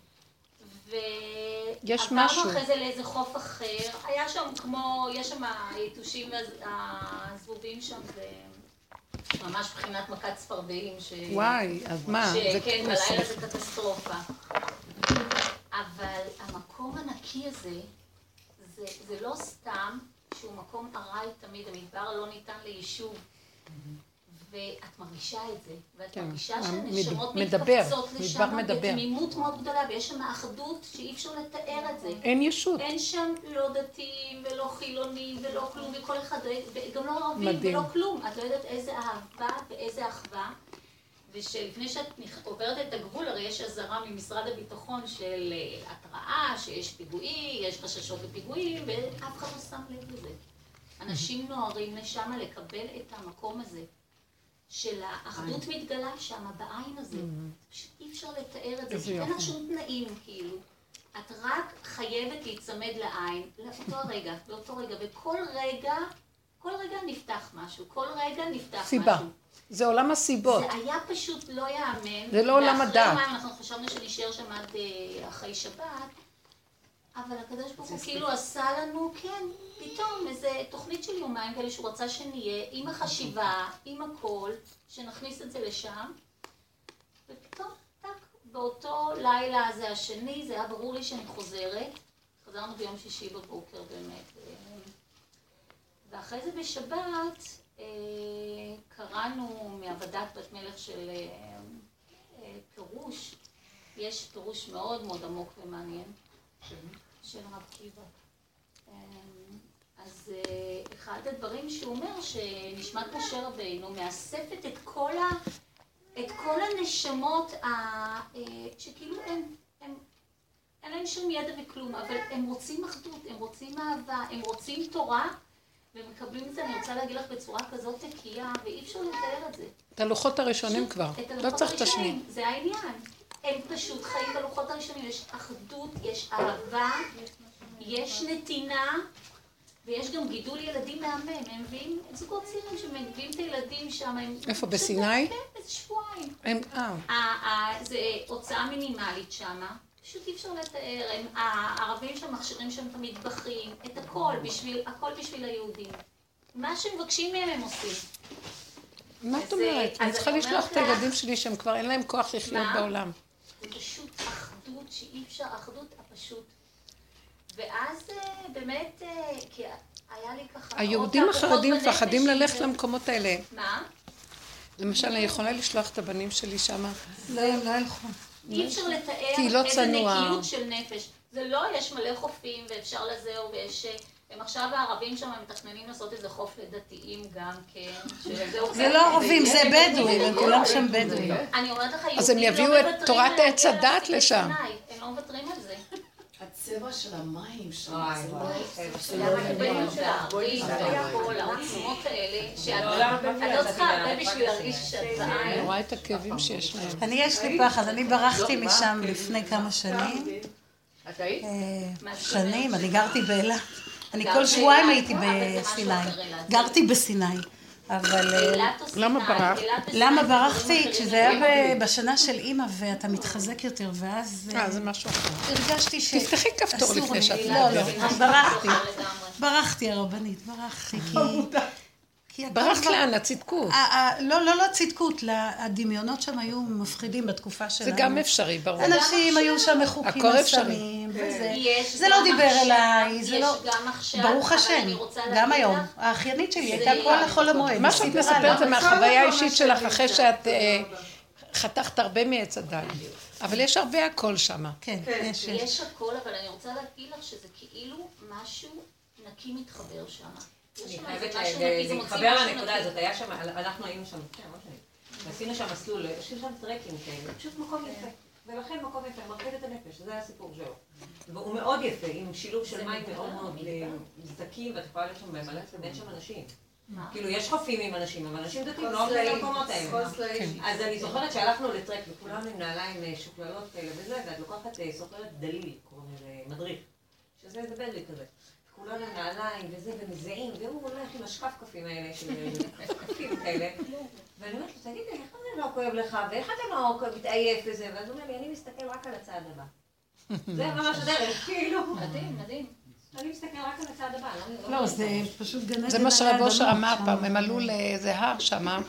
יש ועברנו. אחרי זה לאיזה חוף אחר, היה שם כמו, יש שם היתושים והזבובים שם, זה ממש מבחינת מכת צפרדעים. ש... וואי, אז מה? זה שכן. בלילה זה קטסטרופה. אבל המקום הנקי הזה, זה, זה לא סתם שהוא מקום ארעי תמיד, המדבר לא ניתן ליישוב. ואת מרגישה את זה, ואת כן, מרגישה המד- שהנשמות מדבר לשם מדבר. בתמימות מאוד גדולה, ויש שם אחדות שאי אפשר לתאר את זה. אין ישות. אין שם לא דתיים ולא חילונים ולא כלום, וכל אחד, וגם לא ערבים מדהים. ולא כלום. את לא יודעת איזה אהבה ואיזה אחווה. ושלפני שאת עוברת את הגבול, הרי יש אזהרה ממשרד הביטחון של אה, התראה, שיש פיגועים, יש חששות לפיגועים, ואף אחד לא שם לב לזה. אנשים נוהרים לשם לקבל את המקום הזה. של האחדות מתגלה שם, בעין הזה. פשוט אי אפשר לתאר את זה, כי אין לך. שום תנאים, כאילו. את רק חייבת להיצמד לעין, לאותו רגע, לאותו רגע, וכל רגע, כל רגע נפתח משהו, כל רגע נפתח סיבה. משהו. זה עולם הסיבות. זה היה פשוט לא ייאמן. זה לא עולם הדעת. ואחרי מים אנחנו חשבנו שנשאר שם עד אה, אחרי שבת, אבל הקדוש ברוך הוא כאילו עשה לנו, כן, פתאום איזה תוכנית של יומיים כאלה שהוא רצה שנהיה, עם החשיבה, עם הכל, שנכניס את זה לשם, ופתאום, טאק, באותו לילה הזה השני, זה היה ברור לי שאני חוזרת. חזרנו ביום שישי בבוקר באמת. אה, ואחרי זה בשבת אה, קראנו מעבדת בת מלך של אה, פירוש, יש פירוש מאוד מאוד עמוק ומעניין של הרב קיבה. אה, אז אה, אחד הדברים שהוא אומר, שנשמת משה רבינו מאספת את כל, ה, את כל הנשמות ה, אה, שכאילו הם, הם אין שום ידע וכלום, אבל הם רוצים אחדות, הם רוצים אהבה, הם רוצים תורה, ומקבלים את זה, אני רוצה להגיד לך בצורה כזאת נקייה, ואי אפשר לתאר את זה. את הלוחות הראשונים פשוט כבר. לא צריך את השני. זה העניין. הם פשוט חיים בלוחות הראשונים, יש אחדות, יש אהבה, יש נתינה, ויש גם גידול ילדים מהמם. הם מביאים זוגות צעירים שמביאים את הילדים שם. הם- איפה, בסיני? כן, איזה שבועיים. הם, אה, זה הוצאה מינימלית שם, פשוט אי אפשר לתאר, הם, הערבים שם מכשירים שם את המטבחים, את הכל, בשביל, הכל בשביל היהודים. מה שמבקשים מהם הם עושים. מה את אומרת? אה, אני צריכה לשלוח את הילדים שלי שהם כבר אין להם כוח לחיות? בעולם. זה פשוט אחדות שאי אפשר, אחדות הפשוט. ואז אה, באמת, אה, כי היה לי ככה... היהודים החרדים מפחדים ללכת. למקומות האלה. מה? למשל, אני יכולה לשלוח את הבנים שלי שם. לא, לא ילכו. אי אפשר לתאר כי היא לא איזה. נקיות של נפש. זה לא, יש מלא חופים ואפשר לזהו ויש... אה, הם עכשיו הערבים שם הם מתכננים לעשות איזה חוף לדתיים גם כן. זה לא ערבים, זה בדואים, הם כולם שם בדואים. אני אומרת לך, אז הם יהודים יביאו לא את מוותרים תורת להגיע עץ הדת לשם. הם לא מוותרים על זה. הצבע של המים שם, זה. לא... והקבעים של הערים והכל, העוצמות האלה, שאת את לא צריכה הרבה בשביל להרגיש שאת אני. רואה את הכאבים שיש להם. אני, יש לי פחד, אני ברחתי משם לפני כמה שנים. את היית? אה, זה שנים, אני גרתי באילת. אני כל שבועיים? הייתי בסיני. גרתי בסיני. אבל... אה, למה ברחת? למה ברחתי? כשזה היה בשנה של אימא ואתה מתחזק יותר, ואז אה, אה, זה משהו אחר. הרגשתי ש... תפתחי כפתור לפני. שאת לא, לא, ברחתי. ברחתי הרבנית, ברחתי, כי... כי הכל ברחת כבר- לאן? ה- לא, לא, לא צדקות, לה- הדמיונות שם היו מפחידים בתקופה שלנו. זה גם אפשרי, ברור. אנשים היו שם מחוקים הכל על אפשרי. סמים, וזה. יש זה לא דיבר אליי, זה יש לא... גם עכשיו, ברוך אבל השם, אני רוצה גם היום. האחיינית שלי זה הייתה כל. החול המועד. מה שאת מספרת. זה מהחוויה האישית שלך, אחרי שאת אה, חתכת הרבה מעץ הדת. אבל יש הרבה הכל שם. כן, יש, יש. יש הכל, אבל אני רוצה להגיד לך שזה כאילו משהו נקי מתחבר שם. יש אני שם חייבת איזה לה- משהו זה נקי, זה מוציא מתחבר משהו לנקודה. הזאת, היה שם, אנחנו היינו שם, כן. עשינו שם מסלול, יש שם טרקים כאלה, פשוט מקום יפה. ולכן מקום יפה, מרקד את הנפש, זה הסיפור שלו. והוא מאוד יפה, עם שילוב של מים מאוד מאוד אה, זקים, ואת יכולה להיות שם במלא, ואין שם אנשים. כאילו, יש חופים עם אנשים, אבל אנשים דתיים לא הולכים למקומות האלה. אז אני זוכרת שהלכנו לטרק, וכולנו עם נעליים אה, שוקללות כאלה וזה, ואת לוקחת אה, סוחרת דליל, קוראים לזה מדריך, שזה איזה בדואי כזה. כולנו עם נעליים וזה, ומזיעים, והוא הולך עם השקפקפים האלה, של קפים כאלה. ואני אומרת לו, תגיד לי, איך זה לא כואב לך, ואיך אתה לא מתעייף וזה? ואז הוא אומר לי, אני מסתכל רק על הצעד הבא. זה ממש הדרך, כאילו. מדהים, מדהים. אני מסתכל רק על הצעד הבא. אני לא, זה פשוט גן עדן זה מה שרב אושר אמר. פעם, הם עלו לאיזה הר שמה,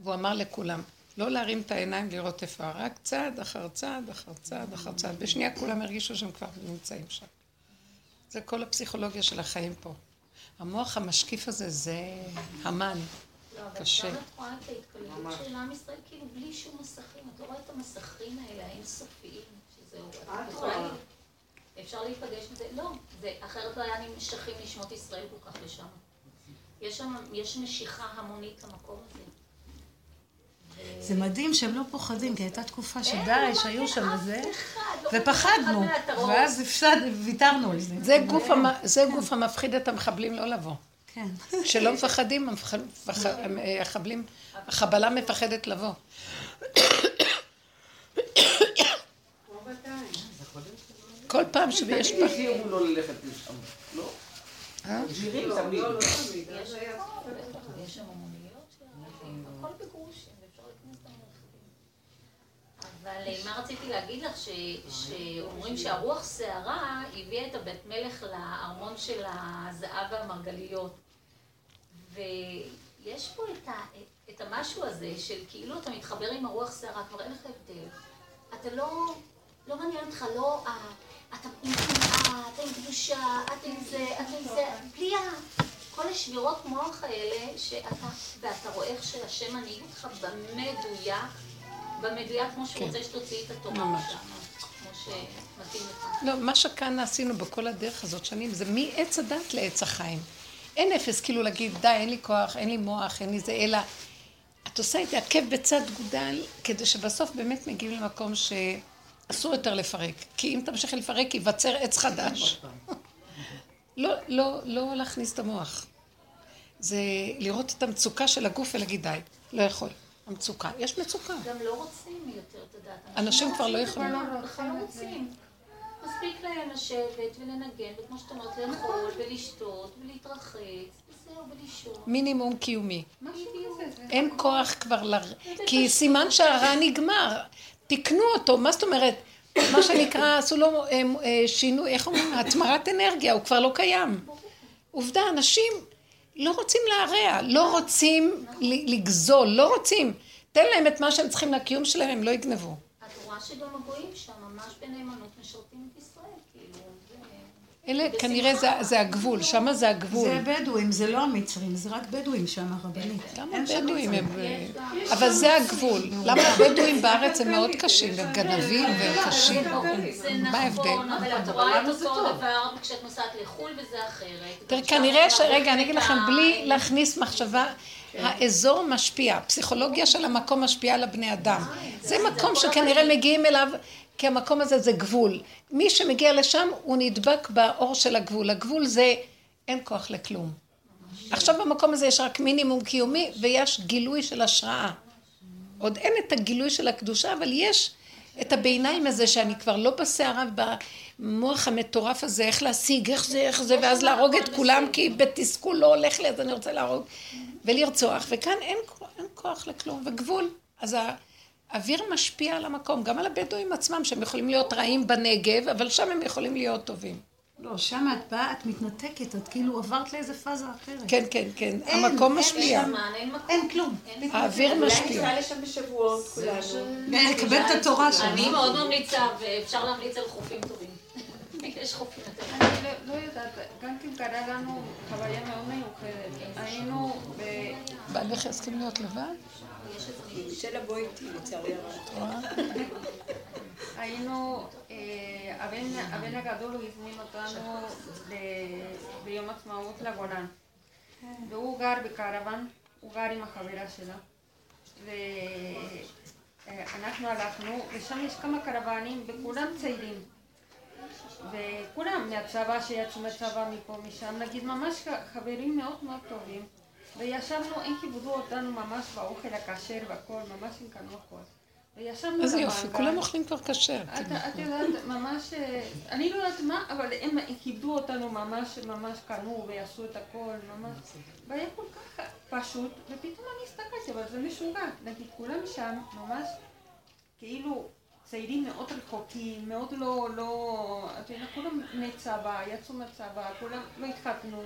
והוא אמר לכולם, לא להרים את העיניים לראות איפה, רק צעד אחר צעד אחר צעד אחר צעד. בשנייה כולם הרגישו שהם כבר נמצאים שם. זה כל הפסיכולוגיה של החיים פה. המוח המשקיף הזה זה המן. לא, אבל קשה. גם את רואה את ההתקללות של עם ישראל, כאילו בלי שום מסכים. את לא רואה את המסכים האלה האינסופיים, שזהו. את את יכולה... רואה. אפשר להיפגש עם זה? לא. זה אחרת לא היה נמשכים לשמות ישראל כל כך לשם. יש שם, יש משיכה המונית למקום הזה. זה מדהים שהם לא פוחדים, כי הייתה תקופה שדאעש לא היו שם וזה, לא ופחדנו. ואז ויתרנו על זה. זה גוף, המ... זה גוף המפחיד את המחבלים לא לבוא. כן. שלא מפחדים, המחבלים, החבלה מפחדת לבוא. כל פעם שיש... תגידי, הזהירו לא ללכת לשם, לא? מזהירים תמיד. לא, לא תמיד. יש אז היה- הכל, יש שם המוניות של אנשים, הכל בגרושים, ואפשר להיכנס גם לרכבים. אבל אה, מה רציתי להגיד לך, ש- שאומרים שהרוח סערה הביאה את הבית מלך לארמון של הזהב והמרגליות. ויש פה את, ה, את המשהו הזה של כאילו אתה מתחבר עם הרוח סערה, כבר אין לך הבדל. אתה לא, לא מעניין אותך, לא, ה- אתה עם קנאה, אתה עם קדושה, אתה עם זה, אתה עם זה, בלי ה... כל השבירות מוח האלה, שאתה, ואתה רואה איך שהשם מנהיג אותך במדויק, במדויק כמו שהוא כן. רוצה שתוציא את התורה ממש. שם, כמו שמתאים לך. לא, מה שכאן עשינו בכל הדרך הזאת שנים, זה מעץ הדת לעץ החיים. אין אפס, כאילו להגיד, די, אין לי כוח, אין לי מוח, אין לי זה, אלא את עושה את זה עקב בצד גודל, כדי שבסוף באמת מגיעים למקום ש... אסור יותר לפרק. כי אם תמשיכי לפרק, ייווצר עץ חדש. לא, לא, לא להכניס את המוח. זה לראות את המצוקה של הגוף ולהגיד די, לא יכול. המצוקה. יש מצוקה. גם לא רוצים יותר את הדת. אנשים כבר לא יכולים. בכלל לא רוצים. מספיק להם לשבת ולנגן, וכמו שאת אומרת, לאכול ולשתות ולהתרחץ, וזהו, ולישון. מינימום קיומי. אין כוח כבר ל... כי סימן שהרע נגמר. תיקנו אותו, מה זאת אומרת? מה שנקרא, עשו לו אה, אה, שינוי, איך אומרים? התמרת אנרגיה, הוא כבר לא קיים. עובדה, אנשים לא רוצים להרע, לא רוצים לגזול, לא רוצים. תן להם את מה שהם צריכים לקיום שלהם, הם לא יגנבו. את רואה שגם הגויים שם ממש בנאמנות משרתים את ישראל, כאילו. זה- אלה כנראה זה, זה הגבול, שם זה הגבול. זה בדואים, זה לא המצרים, זה רק בדואים שם, הרבנית. למה בדואים הם... אה, אבל זה הגבול. למה הבדואים בארץ הם מאוד קשים, הם גנבים והם קשים. זה מה ההבדל? נכון, אבל את רואה את אותו דבר כשאת נוסעת לחו"ל וזה אחרת. תראי, כנראה ש... רגע, אני אגיד לכם, בלי להכניס מחשבה, האזור משפיע, הפסיכולוגיה של המקום משפיעה על הבני אדם. זה מקום שכנראה מגיעים אליו, כי המקום הזה זה גבול. מי שמגיע לשם, הוא נדבק באור של הגבול. הגבול זה, אין כוח לכלום. עכשיו במקום הזה יש רק מינימום קיומי, ויש גילוי של השראה. עוד אין את הגילוי של הקדושה, אבל יש את הביניים הזה שאני כבר לא בסערה במוח המטורף הזה, איך להשיג, איך זה, איך זה, ואז להרוג את כולם, כי בתסכול לא הולך לי, אז אני רוצה להרוג, ולרצוח. וכאן אין, אין כוח לכלום, וגבול. אז האוויר משפיע על המקום, גם על הבדואים עצמם, שהם יכולים להיות רעים בנגב, אבל שם הם יכולים להיות טובים. לא, שם את באה, את מתנתקת, את כאילו עברת לאיזה פאזה אחרת. כן, כן, כן, אין, המקום אין משפיע. אין זמן, אין מקום. אין כלום. האוויר אולי משפיע. ניסע לשם בשבועות כולנו. לקבל את התורה שם. אני מאוד ממליצה, ואפשר להמליץ על חופים טובים. יש חופים יותר. אני לא- לא יודעת, גם כן קרה לנו חוויה מאוד מיוחדת. היינו ב... בעלך יסכים להיות לבד? מישל לבוא איתי, לצערי הרב. היינו, אה, הבן, הגדול הזמין אותנו ביום עצמאות לגולן. והוא גר בקרוון, הוא גר עם החברה שלה. ואנחנו הלכנו, ושם יש כמה קרוונים, וכולם צעירים. וכולם מהצבא שיצאו מהצבא מפה משם, נגיד ממש חברים מאוד מאוד טובים. וישבנו, הם כיבדו אותנו ממש באוכל הכשר והכל, ממש הם קנו הכל. וישבנו איזה יופי. כולם אוכלים כבר כשר. את, יודעת, ממש, אה, אני לא יודעת מה, אבל הם כיבדו אותנו ממש, ממש קנו ויעשו את הכל, ממש. והיה כל כך פשוט, ופתאום אני הסתכלתי, אבל זה משוגע. נגיד, כולם שם, ממש, כאילו, צעירים מאוד רחוקים, מאוד לא, לא, את יודעת, כולם בני צבא, יצאו מהצבא, כולם לא התחתנו.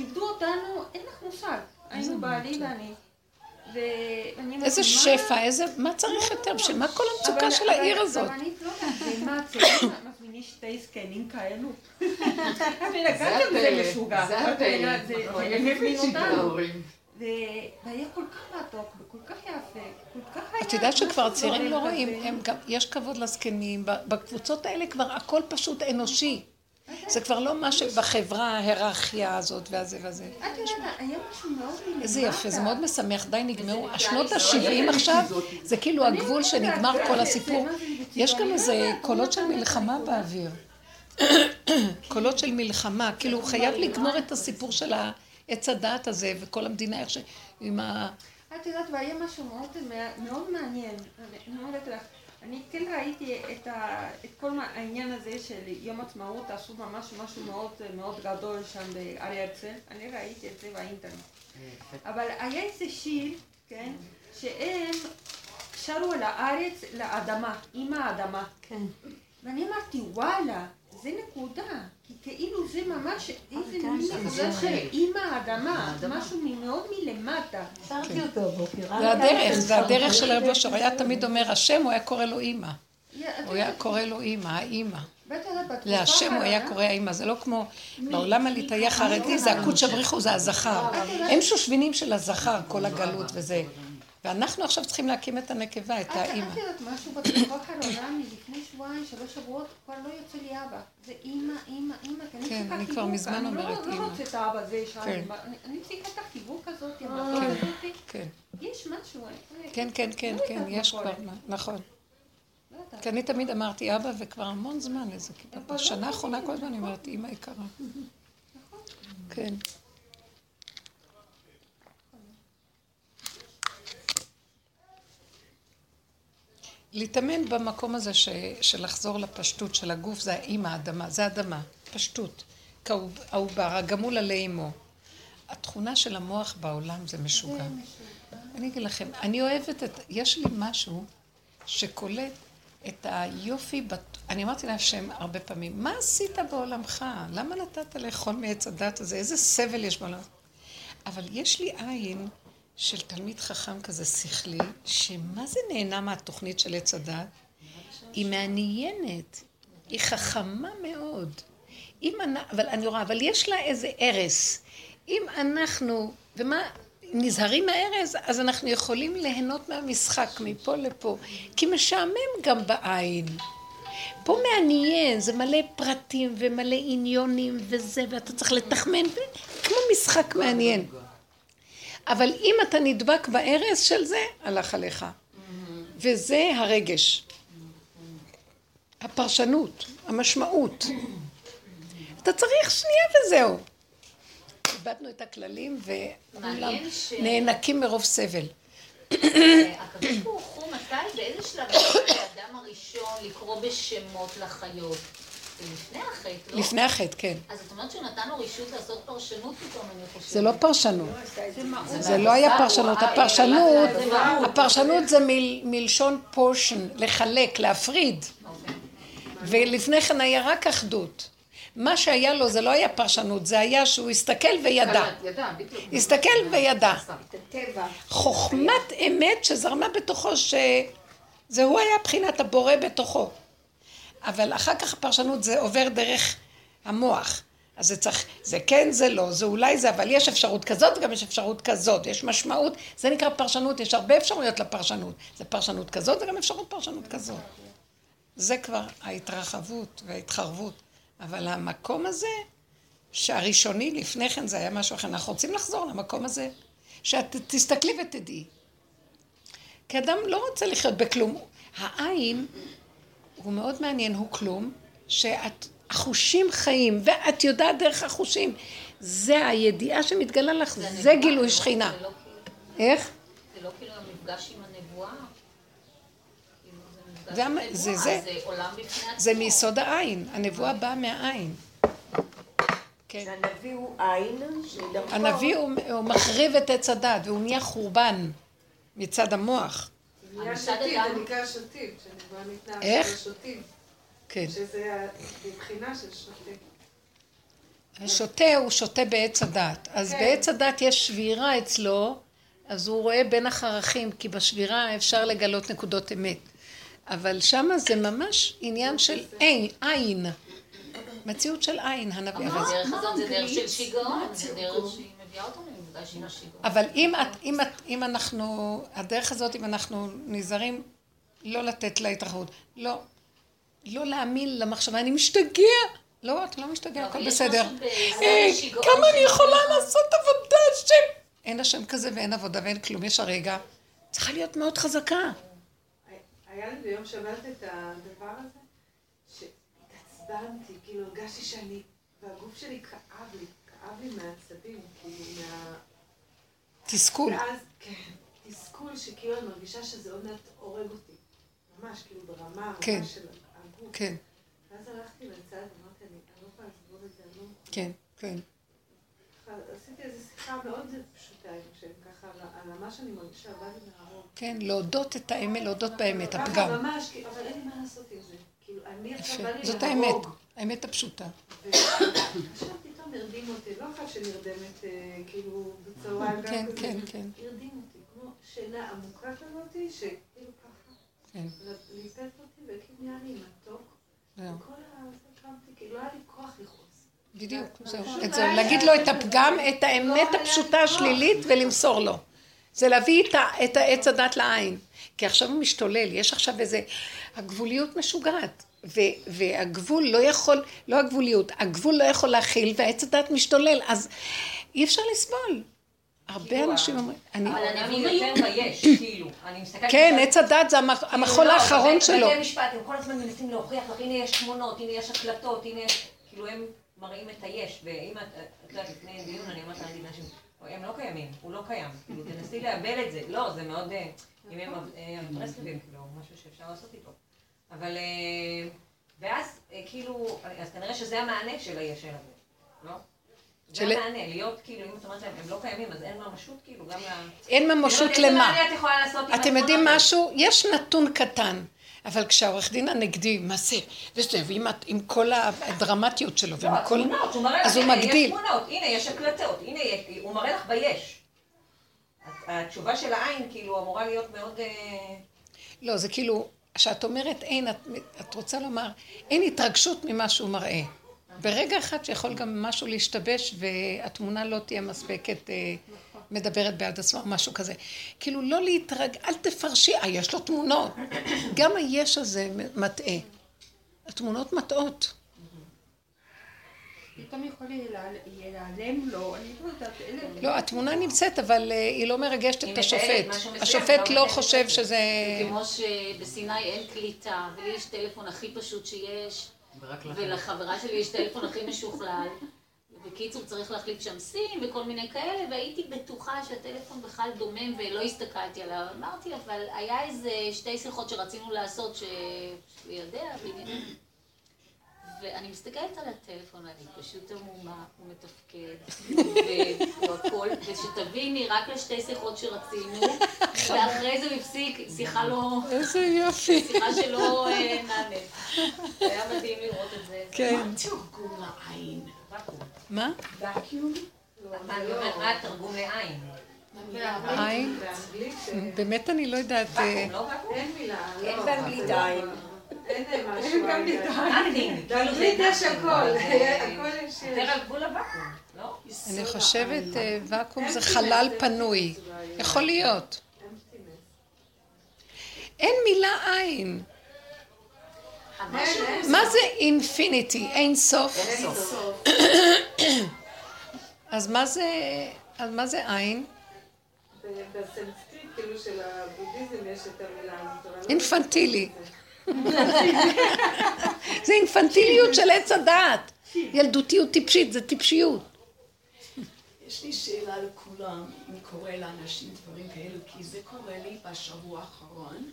כיבדו אותנו, אין לך מושג. היינו בעלי ואני. איזה? שפע, איזה, מה צריך יותר? בשביל מה כל המצוקה של העיר הזאת? אבל אני לא צעירים מזמינים שתי זקנים כאלו? זה משוגע. זה הפלא. יודעת, זה-. ההורים. והיה כל כך מתוק וכל כך יפה, כל כך היה... את יודעת שכבר הצעירים לא זורם רואים, כזה. הם גם, יש כבוד לזקנים, בקבוצות האלה כבר הכל פשוט אנושי. זה כבר לא מה שבחברה, ההיררכיה הזאת והזה והזה. את יודעת, היה משהו מאוד מלמטה. איזה יפה, זה מאוד משמח, די נגמרו. השנות ה-70 עכשיו, זה כאילו הגבול שנגמר כל הסיפור. יש גם איזה קולות של מלחמה באוויר. קולות של מלחמה, כאילו הוא חייב לגמור את הסיפור של העץ הדעת הזה, וכל המדינה איך ש... עם ה... את יודעת, והיה משהו מאוד, מעניין. אני אומרת לך, אני כן ראיתי את, ה, את כל העניין הזה של יום עצמאות, עשו ממש משהו מאוד, מאוד גדול שם בהר הרצל. אני ראיתי את זה באינטרנט. אבל היה איזה שיר, כן, שהם שרו על הארץ לאדמה, עם האדמה. כן. ואני אמרתי, וואלה, זה נקודה. כי כאילו זה ממש איזה כן, מין זה- של עם האדמה, משהו מאוד מלמטה. זה הדרך, זה הדרך של רב אושר. היה תמיד אומר השם, הוא היה קורא לו אימא. הוא היה קורא לו אימא, האימא. להשם הוא היה קורא האימא, זה לא כמו בעולם הליטאי החרדי, זה הקודש הבריחו, זה הזכר. הם שושבינים של הזכר, כל הגלות וזה. ואנחנו עכשיו צריכים להקים את הנקבה, את האימא. את יודעת משהו בתקופה האחרונה, מלפני שבועיים, שלוש שבועות, כבר לא יוצא לי אבא. זה אימא, אימא, אימא, כי אני כן, אני כבר מזמן אני לא- אומרת לא אימא. רוצה את האבא הזה, שאני- כן. אני- אני צריכה את החיבוק הזאת, כן. כן, יש משהו, אני- כן, כן, כן, לא כן, יש. כבר, נכון. לא כי אני תמיד אמרתי אבא, וכבר המון זמן, איזה כיפה. בשנה האחרונה כל הזמן אני אומרת, אימא יקרה. כן. להתאמן במקום הזה ש, של לחזור לפשטות של הגוף, זה האימא, האדמה, זה אדמה, פשטות. כעובר, הגמול עלי אמו. התכונה של המוח בעולם זה משוגע. אני אגיד לכם, אני אוהבת את, יש לי משהו שקולט את היופי, בת... אני אמרתי להשם הרבה פעמים, מה עשית בעולמך? למה נתת לאכול מעץ הדת הזה? איזה סבל יש בעולם? אבל יש לי עין של תלמיד חכם כזה שכלי, שמה זה נהנה מהתוכנית של עץ הדת? היא מעניינת, היא חכמה מאוד. אם אני, אבל אני רואה, אבל יש לה איזה הרס. אם אנחנו, ומה, נזהרים מהארז, אז אנחנו יכולים ליהנות מהמשחק מפה לפה. כי משעמם גם בעין. פה מעניין, זה מלא פרטים ומלא עניונים וזה, ואתה צריך לתחמן, כמו משחק מעניין. אבל אם אתה נדבק בארז של זה, הלך עליך. וזה הרגש. הפרשנות, המשמעות. אתה צריך שנייה וזהו. איבדנו את הכללים וכולם נאנקים מרוב סבל. הקדוש ברוך הוא מתי, באיזה שלב לאדם הראשון לקרוא בשמות לחיות? לפני החטא, לא? לפני החטא, כן. אז את אומרת שהוא נתן לו רשות לעשות פרשנות פתאום, אני חושבת. זה לא פרשנות. זה לא היה פרשנות. הפרשנות, הפרשנות זה מלשון פורשן, לחלק, להפריד. אוקיי. ולפני כן היה רק אחדות. מה שהיה לו זה לא היה פרשנות, זה היה שהוא הסתכל וידע. הסתכל וידע. חוכמת אמת שזרמה בתוכו, שזה הוא היה בחינת הבורא בתוכו. אבל אחר כך הפרשנות זה עובר דרך המוח. אז זה צריך, זה כן, זה לא, זה אולי זה, אבל יש אפשרות כזאת וגם יש אפשרות כזאת, יש משמעות, זה נקרא פרשנות, יש הרבה אפשרויות לפרשנות. זה פרשנות כזאת וגם אפשרות פרשנות כזאת. זה כבר ההתרחבות וההתחרבות. אבל המקום הזה, שהראשוני לפני כן זה היה משהו אחר, אנחנו רוצים לחזור למקום הזה, שאת תסתכלי ותדעי. כי אדם לא רוצה לחיות בכלום. העין הוא מאוד מעניין, הוא כלום, שאת, החושים חיים, ואת יודעת דרך החושים. זה הידיעה שמתגלה לך, זה, זה גילוי שכינה. לא כאילו- איך? זה לא כאילו המפגש עם הנבואה? זה, זה, זה, זה מיסוד העין, הנבואה באה מהעין. כן. שהנביא הוא עין. הנביא הוא, הוא מחריב את עץ הדת, והוא נהיה חורבן מצד המוח. זה נהיה זה נקרא שוטיב, כשנבואה ניתנה איך? שוטיב. כן. שזה מבחינה של שוטיב. השוטה הוא שוטה בעץ הדת. אז כן. בעץ הדת יש שבירה אצלו, אז הוא רואה בין החרכים, כי בשבירה אפשר לגלות נקודות אמת. אבל שמה זה ממש עניין של עין. מציאות של עין, הנביא. אבל הדרך הזאת זה דרך של שיגעון, זה דרך שהיא מביאה אותנו. אבל אם, את, אם, את, אם אנחנו, הדרך הזאת, אם אנחנו נזהרים לא לתת לה התרחבות, לא, לא להאמין למחשבה, אני משתגע. לא, אתה לא משתגע, הכל בסדר. כמה אני יכולה לעשות עבודה, השם? אין השם כזה ואין עבודה ואין כלום, יש הרגע. צריכה להיות מאוד חזקה. היה לי ביום שבת את הדבר הזה, שהתעצבנתי, כאילו הרגשתי שאני, והגוף שלי כאב לי, כאב לי מהעצבים, כאילו מה... תסכול. ואז, כן, תסכול שכאילו אני מרגישה שזה עוד מעט הורג אותי. ממש, כאילו ברמה כן. של הגוף. כן. ואז הלכתי לצד ואמרתי, אני לא יכולה לסבול את זה, אני לא... כן, כן. עשיתי איזו שיחה מאוד פשוטה עם השם, ככה, על מה שאני מרגישה, בא לי מהרוב. כן, להודות את האמת, להודות באמת, הפגם. ממש, אבל אין לי מה לעשות עם זה. כאילו, אני עכשיו בא לי זאת האמת, האמת הפשוטה. עכשיו הרדים אותי, לא אחת שנרדמת, אה, כאילו, בצהריים, כן, כן, כן. הרדים אותי, כמו שינה עמוקה כזאת, שכאילו ככה, כן. ליפט אותי, וכאילו נהיה לי מתוק. וכל הזה קמתי, כאילו, לא היה לי כוח לכעוס. בדיוק, זהו. זה, להגיד לו את הפגם, את האמת הפשוטה השלילית ולמסור לו. זה להביא את העץ הדת לעין. כי עכשיו הוא משתולל, יש עכשיו איזה... הגבוליות משוגעת. והגבול לא יכול, לא הגבוליות, הגבול לא יכול להכיל והעץ הדת משתולל, אז אי אפשר לסבול. הרבה כאילו, אנשים אומרים, אני... אבל הנביא יותר ביש, כאילו. אני מסתכלת... כן, עץ הדת זה כאילו, המחול לא, האחרון שלו. בבתי משפט, הם כל הזמן מנסים להוכיח לך, הנה יש תמונות, הנה יש הקלטות, הנה יש... כאילו הם מראים את היש, ואם את, את יודעת, לפני דיון אני אומרת להגיד לאנשים, הם לא קיימים, הוא לא קיים, כאילו תנסי לאבד את זה, לא, זה מאוד, אה, אם הם אה, ברסלבים, כאילו, משהו שאפשר לעשות איתו. אבל, אה, ואז, אה, כאילו, אז כנראה שזה המענה של היש הזה, לא? זה של- המענה, להיות כאילו, אם את אומרת להם, הם לא קיימים, אז אין ממשות, כאילו, גם ל... אין ממשות איזה למה. את יכולה לעשות עם אתם יודעים? משהו? יש נתון קטן, אבל כשהעורך דין הנגדי, מה זה, וזה, ועם עם כל הדרמטיות שלו, לא, ועם כל... התמונות, הוא מראה לך, אז הוא הנה, יש מגדיל. תמונות, הנה, יש הקלטות, הנה, הוא מראה לך ביש. התשובה של העין, כאילו, אמורה להיות מאוד... אה, לא, זה כאילו, כשאת אומרת אין, את, את רוצה לומר, אין התרגשות ממה שהוא מראה. ברגע אחד שיכול גם משהו להשתבש והתמונה לא תהיה מספקת, אה, מדברת בעד עצמה משהו כזה. כאילו לא להתרג, אל תפרשי, אה, יש לו תמונות. גם היש הזה מטעה. התמונות מטעות. פתאום יכול להיעלם לו, אני לא יודעת, אלה... לא, התמונה נמצאת, אבל אה, היא לא מרגשת את השופט. השופט לא לא חושב. שזה... כמו שבסיני אין קליטה, ולי יש טלפון הכי פשוט שיש. ולחברה שלי יש טלפון הכי משוכלל. בקיצור, צריך להחליף שם סים וכל מיני כאלה, והייתי בטוחה שהטלפון בכלל דומם ולא הסתכלתי עליו. אמרתי, אבל היה איזה שתי שיחות שרצינו לעשות, שהוא יודע, בעניינים. ואני מסתכלת על הטלפון, ואני פשוט עמומה, הוא מתפקד, והכל, ושתביני, רק לשתי שיחות שרצינו, ואחרי זה הוא הפסיק, שיחה לא... איזה יופי. שיחה שלא אה, נענית. היה מדהים לראות את זה. כן. מה תרגום לעין? מה? אני אומרת, מה התרגום לעין? עין? באמת אני לא יודעת... אה, אין מילה. אין לא. באנגלית עין. אין משהו. אין גם כאילו זה באנגלית יש הכל, הכל יש... יותר על גבול הוואקום, לא? אני חושבת אה, ואקום זה חלל פנוי. יכול להיות. אין מילה עין. מה זה אינפיניטי? אין סוף? אז מה זה, אז מה זה עין? בסנסקריט, כאילו של הבודהיזם יש את המילה לא- אינפנטילי. זה אינפנטיליות של עץ הדעת. ילדותיות טיפשית, זה טיפשיות. יש לי שאלה לכולם, אם קורה לאנשים דברים כאלו, כי זה קורה לי בשבוע האחרון,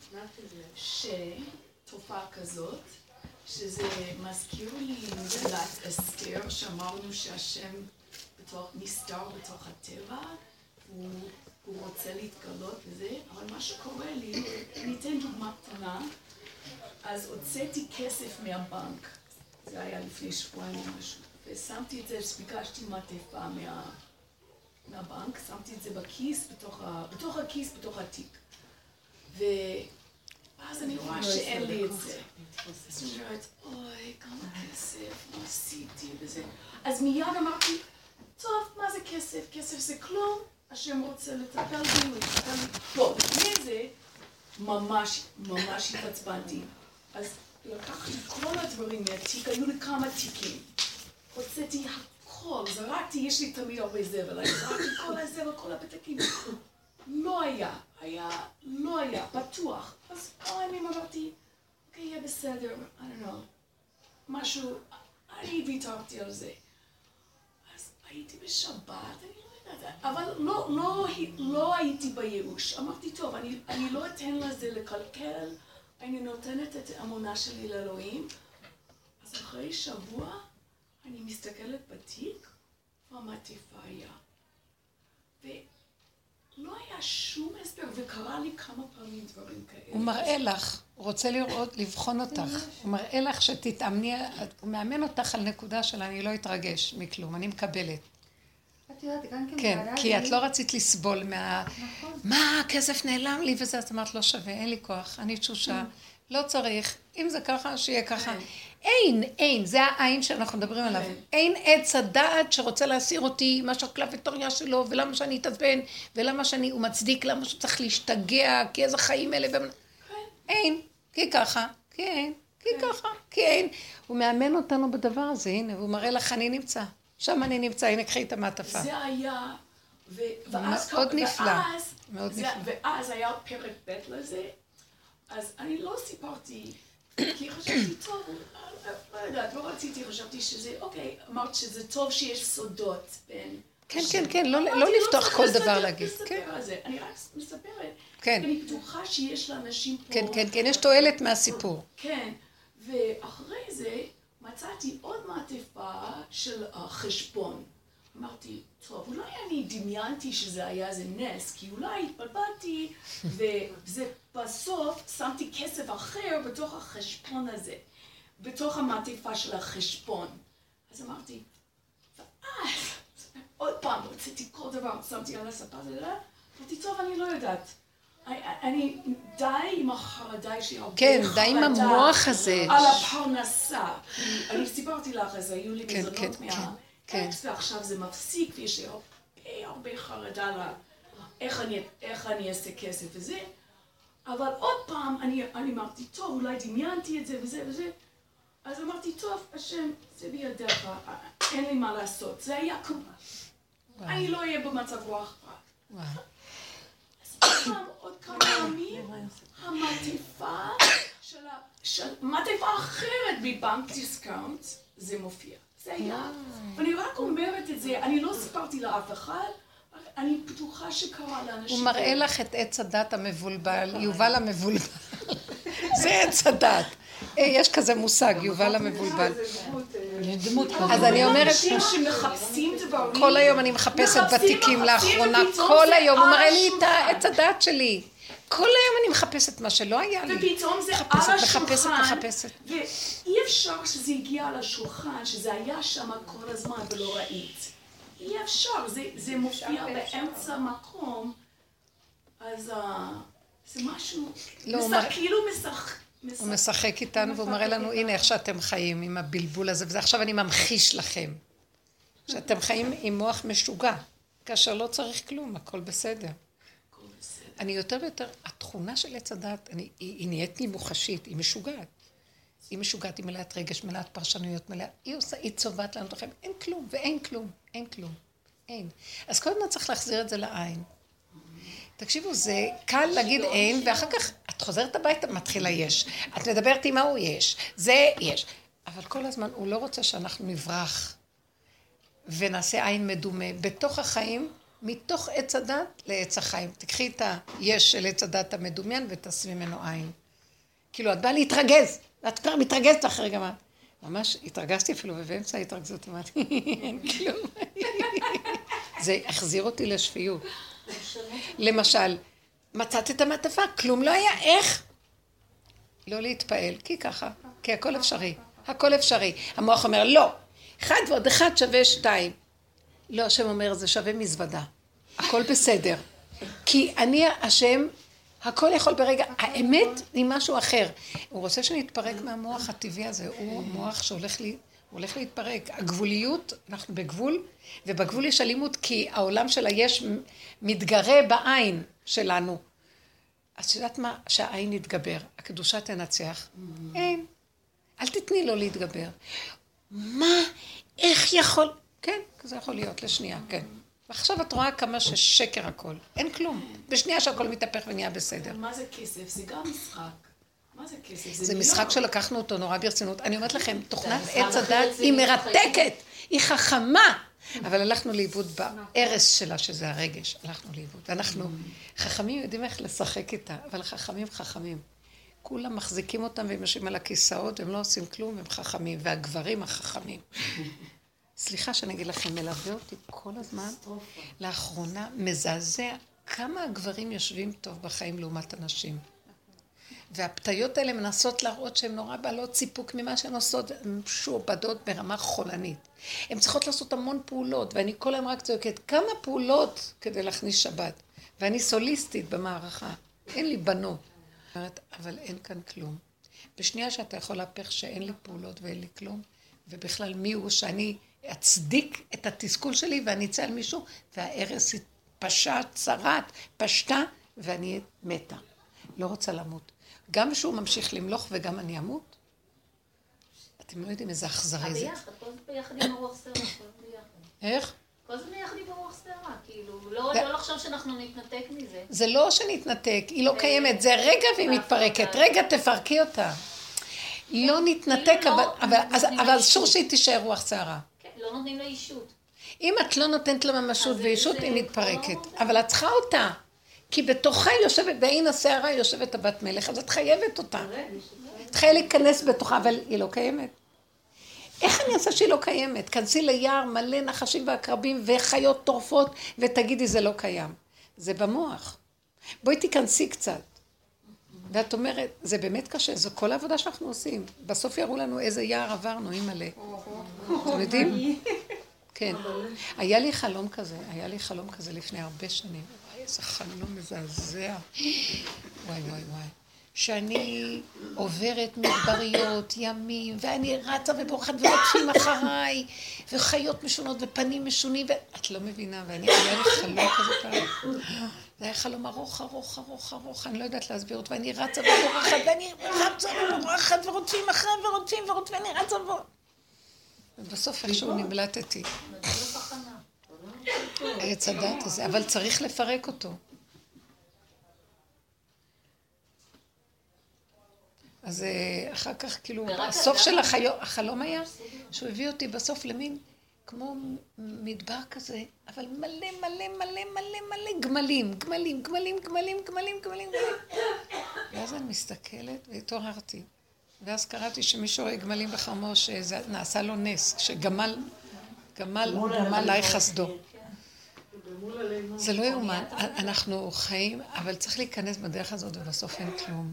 שתופעה כזאת, שזה מזכיר לי מגילת אסתר, שאמרנו שהשם בתוך, נסתר בתוך הטבע, הוא, הוא רוצה להתגלות וזה, אבל מה שקורה לי, אני אתן דוגמה קטנה, אז הוצאתי כסף מהבנק, זה היה לפני שבועיים או משהו, ושמתי את זה, ביקשתי מעטפה מה... מהבנק, שמתי את זה בכיס, בתוך, ה... בתוך הכיס, בתוך התיק. ואז אני רואה שאין לי את זה. אז אני אומרת, אוי, כמה כסף, מה עשיתי וזה. אז מיד אמרתי, טוב, מה זה כסף? כסף זה כלום, השם רוצה לטפל בי, הוא יטפל בי. לא, לפני זה, ממש, ממש התעצבנתי. אז לקחתי כל הדברים מהתיק, היו לי כמה תיקים. הוצאתי הכל, זרקתי, יש לי תמיד הרבה זבל, אני זרקתי כל הזבל, כל הפתקים. לא היה, היה, לא היה, בטוח. אז כמה ימים אמרתי, אוקיי, יהיה בסדר, I don't know, משהו, אני ויתרתי על זה. אז הייתי בשבת, אני לא יודעת, אבל לא, לא, לא הייתי בייאוש. אמרתי, טוב, אני, אני לא אתן לזה לקלקל, אני נותנת את האמונה שלי לאלוהים. אז אחרי שבוע, אני מסתכלת בתיק, והמעטפה היה. ולא היה שום הסבר, וקרה לי כמה פעמים דברים כאלה. הוא מראה לך, הוא רוצה לראות, לבחון אותך. הוא מראה לך שתתאמני, הוא מאמן אותך על נקודה של אני לא אתרגש מכלום, אני מקבלת. את יודעת, גם כן כן, כי לי- את לא רצית לסבול מה... נכון. מה, הכסף נעלם לי וזה, אז אמרת, לא שווה, אין לי כוח, אני תשושה, לא צריך, אם זה ככה, שיהיה ככה. אין, אין, זה העין שאנחנו מדברים עליו. אין עץ הדעת שרוצה להסיר אותי מהשקלפיטוריה שלו, ולמה שאני אתעצבן, ולמה שאני, הוא מצדיק, למה שהוא צריך להשתגע, כי איזה חיים אלה, ומה- אין, כי ככה, כי אין, כי ככה, כי אין. הוא מאמן אותנו בדבר הזה, הנה, הוא מראה לך, אני נמצא. שם אני נמצא, הנה, קחי את המעטפה. זה היה ו- ואז, מאוד נפלא. ואז, מאוד זה- נפלא. ואז היה פרק ב' לזה, אז אני לא סיפרתי, כי חשבתי, טוב, לא- לא יודעת, לא רציתי, חשבתי שזה, אוקיי, אמרת שזה טוב שיש סודות בין... כן, כן, כן, לא- אמרתי, לא לפתוח כל דבר להגיד, כן. אני רק מספרת. כן. אני בטוחה שיש לאנשים פה... כן, כן, כן, יש תועלת מהסיפור. כן, ואחרי זה מצאתי עוד מעטפה של החשבון. אמרתי, טוב, אולי אני דמיינתי שזה היה איזה נס, כי אולי התבלבלתי, וזה בסוף שמתי כסף אחר בתוך החשבון הזה, בתוך המעטפה של החשבון. אז אמרתי, ואז עוד פעם הוצאתי כל דבר, שמתי על הספה, לא, אמרתי, טוב, אני לא יודעת. אני- די עם החרדה, יש לי הרבה כן, חרדה. די עם המוח הזה. על הפרנסה. אני סיפרתי לך, אז היו לי כן, מזונות כן, כן, מהאקס, ועכשיו זה מפסיק, ויש לי הרבה הרבה חרדה ל... איך אני, איך אני אעשה כסף וזה. אבל עוד פעם, אני, אני אמרתי, טוב, אולי דמיינתי את זה וזה וזה. אז אמרתי, טוב, השם, זה בידיך, אין לי מה לעשות. זה היה כמו... אני לא אהיה במצב רוח רע. עוד כמה ימים, המעטפה של ה... מעטפה אחרת מבנק דיסקאונט, זה מופיע. זה היה. ואני רק אומרת את זה, אני לא סיפרתי לאף אחד, אני בטוחה שקרה לאנשים. הוא מראה לך את עץ הדעת המבולבל, יובל המבולבל. זה עץ הדת. אה, יש כזה מושג, יובל המבולבל. אז אני אומרת. כל היום אני מחפשת בתיקים לאחרונה, כל היום, הוא על מראה לי את השולחן. העץ הדת שלי. כל היום אני מחפשת מה שלא היה לי. ופתאום זה מחפשת, על מחפשת, השולחן, מחפשת. ואי אפשר שזה הגיע לשולחן, שזה היה שם כל הזמן ולא ראית. אי אפשר, זה, זה מופיע באמצע מקום, אז אה, זה משהו, לא, משחק, מראה- כאילו משחק, הוא משחק איתנו והוא מראה לנו, הנה איך שאתם חיים עם הבלבול הזה, וזה עכשיו אני ממחיש לכם. שאתם חיים עם מוח משוגע, כאשר לא צריך כלום, הכל בסדר. אני יותר ויותר, התכונה של עץ הדת, אני- היא, היא נהיית לי מוחשית, היא משוגעת. היא משוגעת, היא מלאת רגש, מלאת פרשנויות, מלאה, היא עושה, היא צובעת לנו את החיים, אין כלום, ואין כלום, אין כלום, אין. אז כל הזמן צריך להחזיר את זה לעין. תקשיבו, זה קל להגיד אין, ואחר כך את חוזרת הביתה, מתחיל היש. את מדברת עם ההוא יש, זה יש. אבל כל הזמן, הוא לא רוצה שאנחנו נברח ונעשה עין מדומה. בתוך החיים, מתוך עץ הדת לעץ החיים. תקחי את היש של עץ הדת המדומיין ותעשי ממנו עין. כאילו, את באה להתרגז, ואת כבר מתרגזת אחרי מה. ממש התרגזתי אפילו, ובאמצע ההתרגזות אמרתי, אין כלום. זה החזיר אותי לשפיות. למשל, מצאת את המעטפה, כלום לא היה, איך? לא להתפעל, כי ככה, כי הכל אפשרי, הכל אפשרי. המוח אומר, לא, אחד ועוד אחד שווה שתיים. לא, השם אומר, זה שווה מזוודה. הכל בסדר. כי אני השם, הכל יכול ברגע, האמת היא משהו אחר. הוא רוצה שנתפרק מהמוח הטבעי הזה, הוא מוח שהולך לי... הוא הולך להתפרק. הגבוליות, אנחנו בגבול, ובגבול יש אלימות כי העולם של היש מתגרה בעין שלנו. אז את יודעת מה? שהעין יתגבר, הקדושה תנצח. אין. אל תתני לו להתגבר. מה? איך יכול? כן, זה יכול להיות לשנייה, כן. ועכשיו את רואה כמה ששקר הכל. אין כלום. בשנייה שהכל מתהפך ונהיה בסדר. מה זה כסף? זה גם משחק. מה זה כסף? זה מיליון. משחק שלקחנו אותו נורא ברצינות. אני אומרת לכם, תוכנת זה עץ הדת היא מרתקת, היא חכמה, אבל הלכנו לאיבוד בהרס שלה, שזה הרגש. הלכנו לאיבוד. ואנחנו, חכמים יודעים איך לשחק איתה, אבל חכמים חכמים. כולם מחזיקים אותם והם יושבים על הכיסאות, והם לא עושים כלום, הם חכמים. והגברים החכמים. סליחה שאני אגיד לכם, מלווה אותי כל הזמן. לאחרונה מזעזע כמה הגברים יושבים טוב בחיים לעומת הנשים. והפתיות האלה מנסות להראות שהן נורא בעלות סיפוק ממה שהן עושות, הן משועבדות ברמה חולנית. הן צריכות לעשות המון פעולות, ואני כל היום רק צועקת, כמה פעולות כדי להכניס שבת. ואני סוליסטית במערכה, אין לי בנות. אומרת, אבל אין כאן כלום. בשנייה שאתה יכול להפך שאין לי פעולות ואין לי כלום, ובכלל מי הוא שאני אצדיק את התסכול שלי ואני אצא על מישהו, והארס פשט, צרעת, פשטה, ואני מתה. לא רוצה למות. גם שהוא ממשיך למלוך וגם אני אמות? אתם לא יודעים איזה אכזרי זה. ביחד, כל זה ביחד עם הרוח סרט, הכל ביחד. איך? כל הזמן יחד עם הרוח סערה, כאילו, לא לא לחשוב שאנחנו נתנתק מזה. זה לא שנתנתק, היא לא קיימת, זה רגע והיא מתפרקת. רגע, תפרקי אותה. לא נתנתק, כאילו אבל- לא אבל אסור. שהיא תישאר רוח סערה. כן, לא נותנים לה אישות. אם את לא נותנת לה ממשות זה- היא מתפרקת. לא- אבל את צריכה אותה. כי בתוכה יושבת, בעין הסערה יושבת הבת מלך, אז את חייבת אותה. את חייבת להיכנס בתוכה, אבל היא לא קיימת. איך אני אעשה שהיא לא קיימת? כנסי ליער מלא נחשים ועקרבים וחיות טורפות, ותגידי זה לא קיים. זה במוח. בואי תיכנסי קצת. ואת אומרת, זה באמת קשה, זו כל העבודה שאנחנו עושים. בסוף יראו לנו איזה יער עברנו, אימא'לה. אתם יודעים? כן. היה לי חלום כזה, היה לי חלום כזה לפני הרבה שנים. איזה חלום מזעזע. וואי, וואי, וואי. שאני עוברת מדבריות, ימים, ואני רצה ובורחת ורודפים אחריי, וחיות משונות ופנים משונים, ואת לא מבינה, ואני, היה לי חלום כזה פעם. זה היה חלום ארוך, ארוך, ארוך, ארוך, אני לא יודעת להסביר אותו, ואני רצה ובורחת, ואני רצה ובורחת, ורודפים אחריי, ורודפים ורודפים, ואני רצה ובורחת. ובסוף איכשהו נמלטתי. עץ הדת הזה, אבל צריך לפרק אותו. אז אה, אחר כך, כאילו, הסוף של החיו- החלום היה שהוא הביא אותי בסוף למין, כמו מדבר כזה, אבל מלא מלא מלא מלא מלא גמלים, גמלים, גמלים, גמלים, גמלים, גמלים, גמלים. ואז אני מסתכלת והתעוררתי. ואז קראתי שמישהו רואה גמלים בחרמו, שזה נעשה לו נס, שגמל, גמל, עליי חסדו. זה לא יאומן, אנחנו חיים, אבל צריך להיכנס בדרך הזאת ובסוף אין כלום.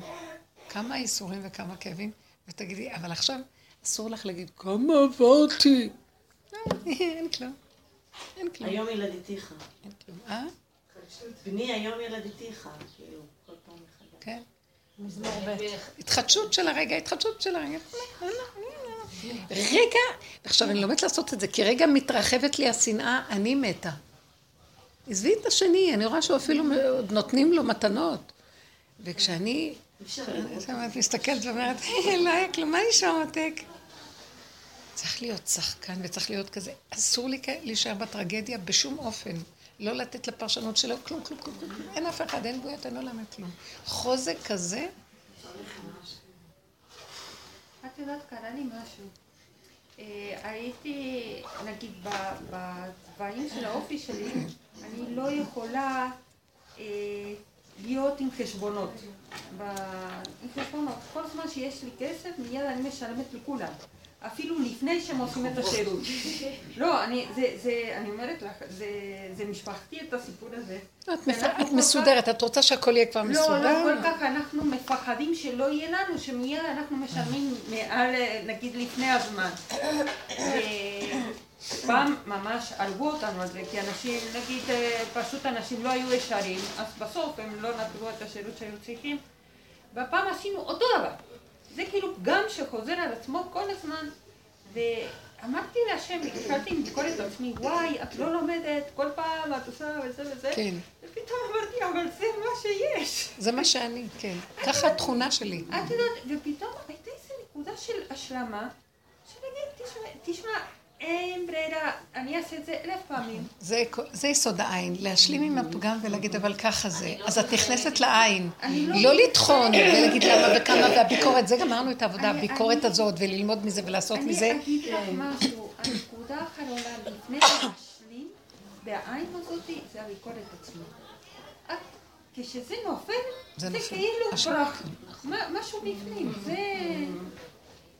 כמה ייסורים וכמה כאבים, ותגידי, אבל עכשיו אסור לך להגיד, כמה עברתי. אין כלום. אין כלום. היום ילדתיך. אין כלום. אה? בני היום ילדתיך, כאילו, כל פעם מחדש. כן. התחדשות של הרגע, התחדשות של הרגע. רגע, עכשיו אני לומדת לעשות את זה, כי רגע מתרחבת לי השנאה, אני מתה. עזבי את השני, אני רואה שהוא אפילו עוד נותנים לו מתנות. וכשאני, את מסתכלת ואומרת, "היי, לא היה כלום, מה נשמע מתק? צריך להיות שחקן וצריך להיות כזה. אסור לי להישאר בטרגדיה בשום אופן. לא לתת לפרשנות שלו כלום, כלום, כלום, כלום. אין אף אחד, אין בוית, אין עולם, אין כלום. חוזק כזה, את יודעת, קרה לי משהו. אה, הייתי, נגיד, בצבעים של האופי שלי, אני לא יכולה אה, להיות עם חשבונות. ב- עם חשבונות. כל זמן שיש לי כסף, מיד אני משלמת לכולם. אפילו לפני שהם עושים את השירות. לא, אני, זה, זה, אני אומרת לך, זה, זה משפחתי את הסיפור הזה. את, מפ... את מסודרת, את רוצה שהכל יהיה כבר לא, מסודר? לא כל כך אנחנו מפחדים שלא יהיה לנו, שמיד אנחנו משלמים מעל, אה, נגיד לפני הזמן. פעם ממש הרגו אותנו על זה, כי אנשים, נגיד, אה, פשוט אנשים לא היו ישרים, אז בסוף הם לא נתנו את השירות שהיו צריכים. והפעם עשינו אותו דבר. זה כאילו פגם שחוזר על עצמו כל הזמן. ואמרתי להשם, התחלתי עם ביקורת עצמי, וואי, את לא לומדת, כל פעם את עושה וזה וזה. כן. ופתאום אמרתי, אבל זה מה שיש. זה מה שאני, כן. ככה התכונה שלי. את יודעת, ופתאום הייתה איזו נקודה של השלמה, שנגיד, תשמע, תשמע, אין ברירה, אני אעשה את זה אלף פעמים. זה, זה יסוד העין, להשלים עם הפגם ולהגיד אבל ככה זה. אז את נכנסת לעין. לא לטחון ולהגיד למה וכמה והביקורת, זה גמרנו את העבודה, הביקורת הזאת וללמוד מזה ולעשות מזה. אני אגיד לך משהו, הנקודה האחרונה, לפני להשלים, בעין הזאת, זה הביקורת עצמית. את- כשזה נופל, זה זה נופל. כאילו משהו בפנים, זה...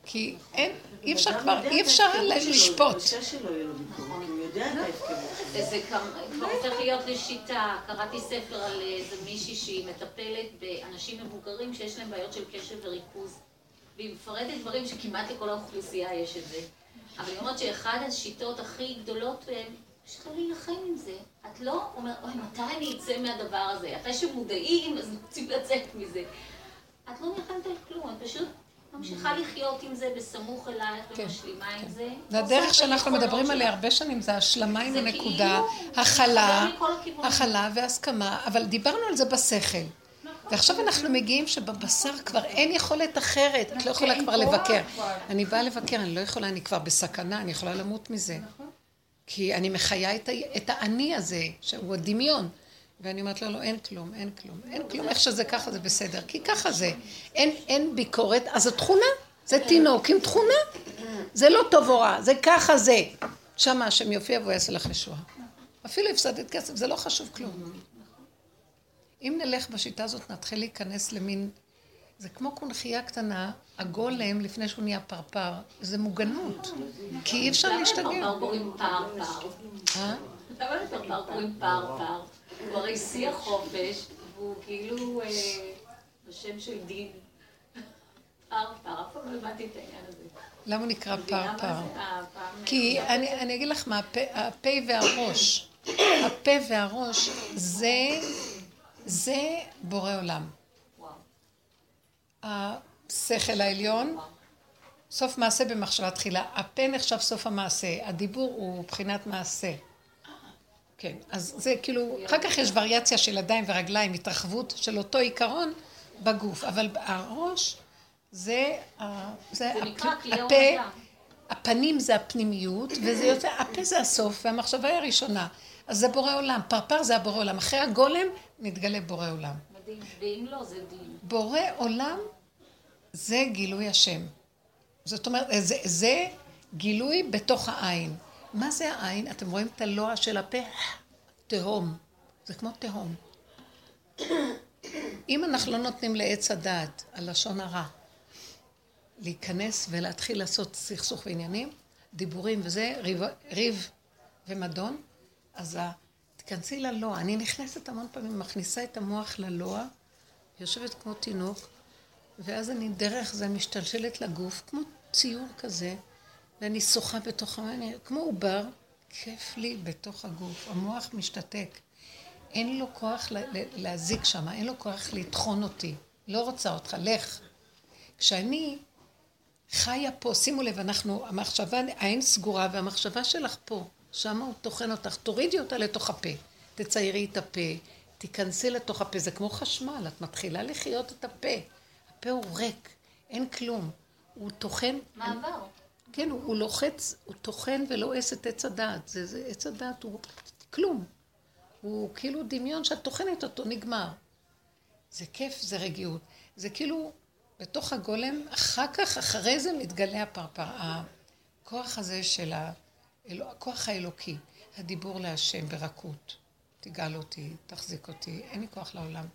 כי אין, אי אפשר כבר, אי אפשר לשפוט. זה כבר הופך להיות לשיטה. קראתי ספר על איזה מישהי שהיא מטפלת באנשים מבוגרים שיש להם בעיות של קשב וריכוז. והיא מפרטת דברים שכמעט לכל האוכלוסייה יש את זה. אבל היא אומרת שאחד השיטות הכי גדולות בהן, פשוט לא להילחם עם זה. את לא אומרת, אוי, מתי אני אצא מהדבר הזה? אחרי שמודעים, אז רוצים לצאת מזה. את לא נלחמת על כלום, את פשוט ממשיכה לחיות עם זה בסמוך אלייך ומשלימה עם זה. זה הדרך שאנחנו מדברים עליה הרבה שנים, זה השלמה עם הנקודה, כאילו הכלה. הכלה והסכמה, אבל דיברנו על זה בשכל. ועכשיו אנחנו מגיעים שבבשר כבר אין יכולת אחרת, את לא יכולה אין כבר לבקר. אני באה לבקר, אני לא יכולה, אני כבר בסכנה, אני יכולה למות מזה. כי אני מחיה. את האני הזה, שהוא הדמיון. ואני אומרת לו, לא, אין כלום, אין כלום. אין כלום, איך שזה ככה זה בסדר. כי ככה זה. אין, אין ביקורת, אז זו תכונה. זה תינוק עם תכונה. זה לא טוב או רע, זה ככה זה. שם השם יופיע והוא יעשה לך ישועה. אפילו הפסדת כסף, זה לא חשוב כלום. אם נלך בשיטה הזאת, נתחיל להיכנס למין... זה כמו קונכייה קטנה, הגולם לפני שהוא נהיה פרפר, זה מוגנות. כי אי אפשר להשתגע. למה לפרפר קוראים פרפר? אה? למה לפרפר קוראים פרפר? הוא הרי שיא החופש, והוא כאילו אה, בשם של דין. פרפר, אף פעם לא הבנתי את העניין הזה. למה הוא נקרא פרפר? אה, כי אני, אגיד לך מה, הפה, הפה והראש, הפה והראש זה, זה בורא עולם. השכל העליון, סוף מעשה במחשבה תחילה. הפה נחשב סוף המעשה, הדיבור הוא בחינת מעשה. כן, אז זה כאילו, אחר כך יש וריאציה של ידיים ורגליים, התרחבות של אותו עיקרון בגוף, אבל הראש זה, זה הפה. הפנים זה הפנימיות, וזה יוצא, הפה זה הסוף, והמחשבה היא הראשונה. אז זה בורא עולם, פרפר זה הבורא עולם. אחרי הגולם נתגלה בורא עולם. מדהים, ואם לא, זה דין. בורא עולם זה גילוי השם. זאת אומרת, זה, זה גילוי בתוך העין. מה זה העין? אתם רואים את הלוע של הפה? תהום. זה כמו תהום. אם אנחנו לא נותנים לעץ הדעת, הלשון הרע, להיכנס ולהתחיל לעשות סכסוך ועניינים, דיבורים וזה, ריב, ריב ומדון, אז תיכנסי ללוע. אני נכנסת המון פעמים, מכניסה את המוח ללוע, יושבת כמו תינוק, ואז אני דרך זה משתלשלת לגוף, כמו ציור כזה, ואני שוחה בתוך המים, כמו עובר, כיף לי בתוך הגוף, המוח משתתק. אין לו כוח לה- לה- להזיק שם, אין לו כוח לטחון אותי. לא רוצה אותך, לך. כשאני חיה פה, שימו לב, אנחנו, המחשבה, העין סגורה והמחשבה שלך פה, שמה הוא טוחן אותך, תורידי אותה לתוך הפה, תציירי את הפה, תיכנסי לתוך הפה, זה כמו חשמל, את מתחילה לחיות את הפה. הפה הוא ריק, אין כלום. הוא טוחן, מעבר. כן, הוא, הוא לוחץ, הוא טוחן ולועס את עץ הדעת. זה, זה, עץ הדעת הוא כלום. הוא כאילו דמיון שאת טוחנת אותו, נגמר. זה כיף, זה רגיעות. זה כאילו, בתוך הגולם, אחר כך, אחרי זה מתגלה הפרפר. הכוח הזה של ה... הכוח האלוקי, הדיבור להשם ברכות. תגאל אותי, תחזיק אותי, אין לי כוח לעולם.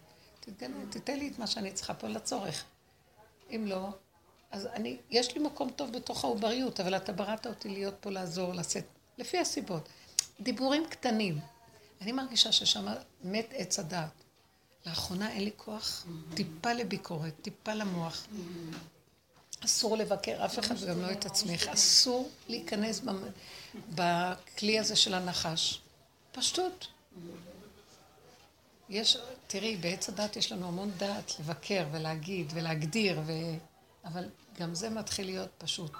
תתגלה, תתן לי את מה שאני צריכה פה לצורך. אם לא, אז אני, יש לי מקום טוב בתוך העובריות, אבל אתה בראת אותי להיות פה לעזור, לשאת, לפי הסיבות. דיבורים קטנים. אני מרגישה ששם מת עץ הדעת. לאחרונה אין לי כוח טיפה לביקורת, טיפה למוח. אסור לבקר אף אחד וגם לא את עצמך. אסור להיכנס בכלי הזה של הנחש. פשטות. יש, תראי, בעץ הדת יש לנו המון דעת לבקר ולהגיד ולהגדיר, ו... אבל גם זה מתחיל להיות פשוט.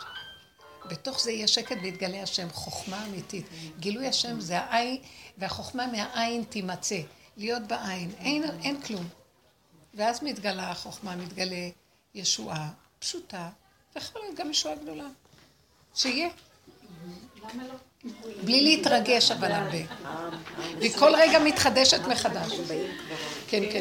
בתוך זה יש שקט ויתגלה השם, חוכמה אמיתית. גילוי השם זה העין, והחוכמה מהעין תימצא. להיות בעין, אין, אין כלום. ואז מתגלה החוכמה, מתגלה ישועה פשוטה, ויכול להיות גם ישועה גדולה. שיהיה. לא? בלי להתרגש אבל הרבה. והיא כל רגע מתחדשת מחדש. כן, כן.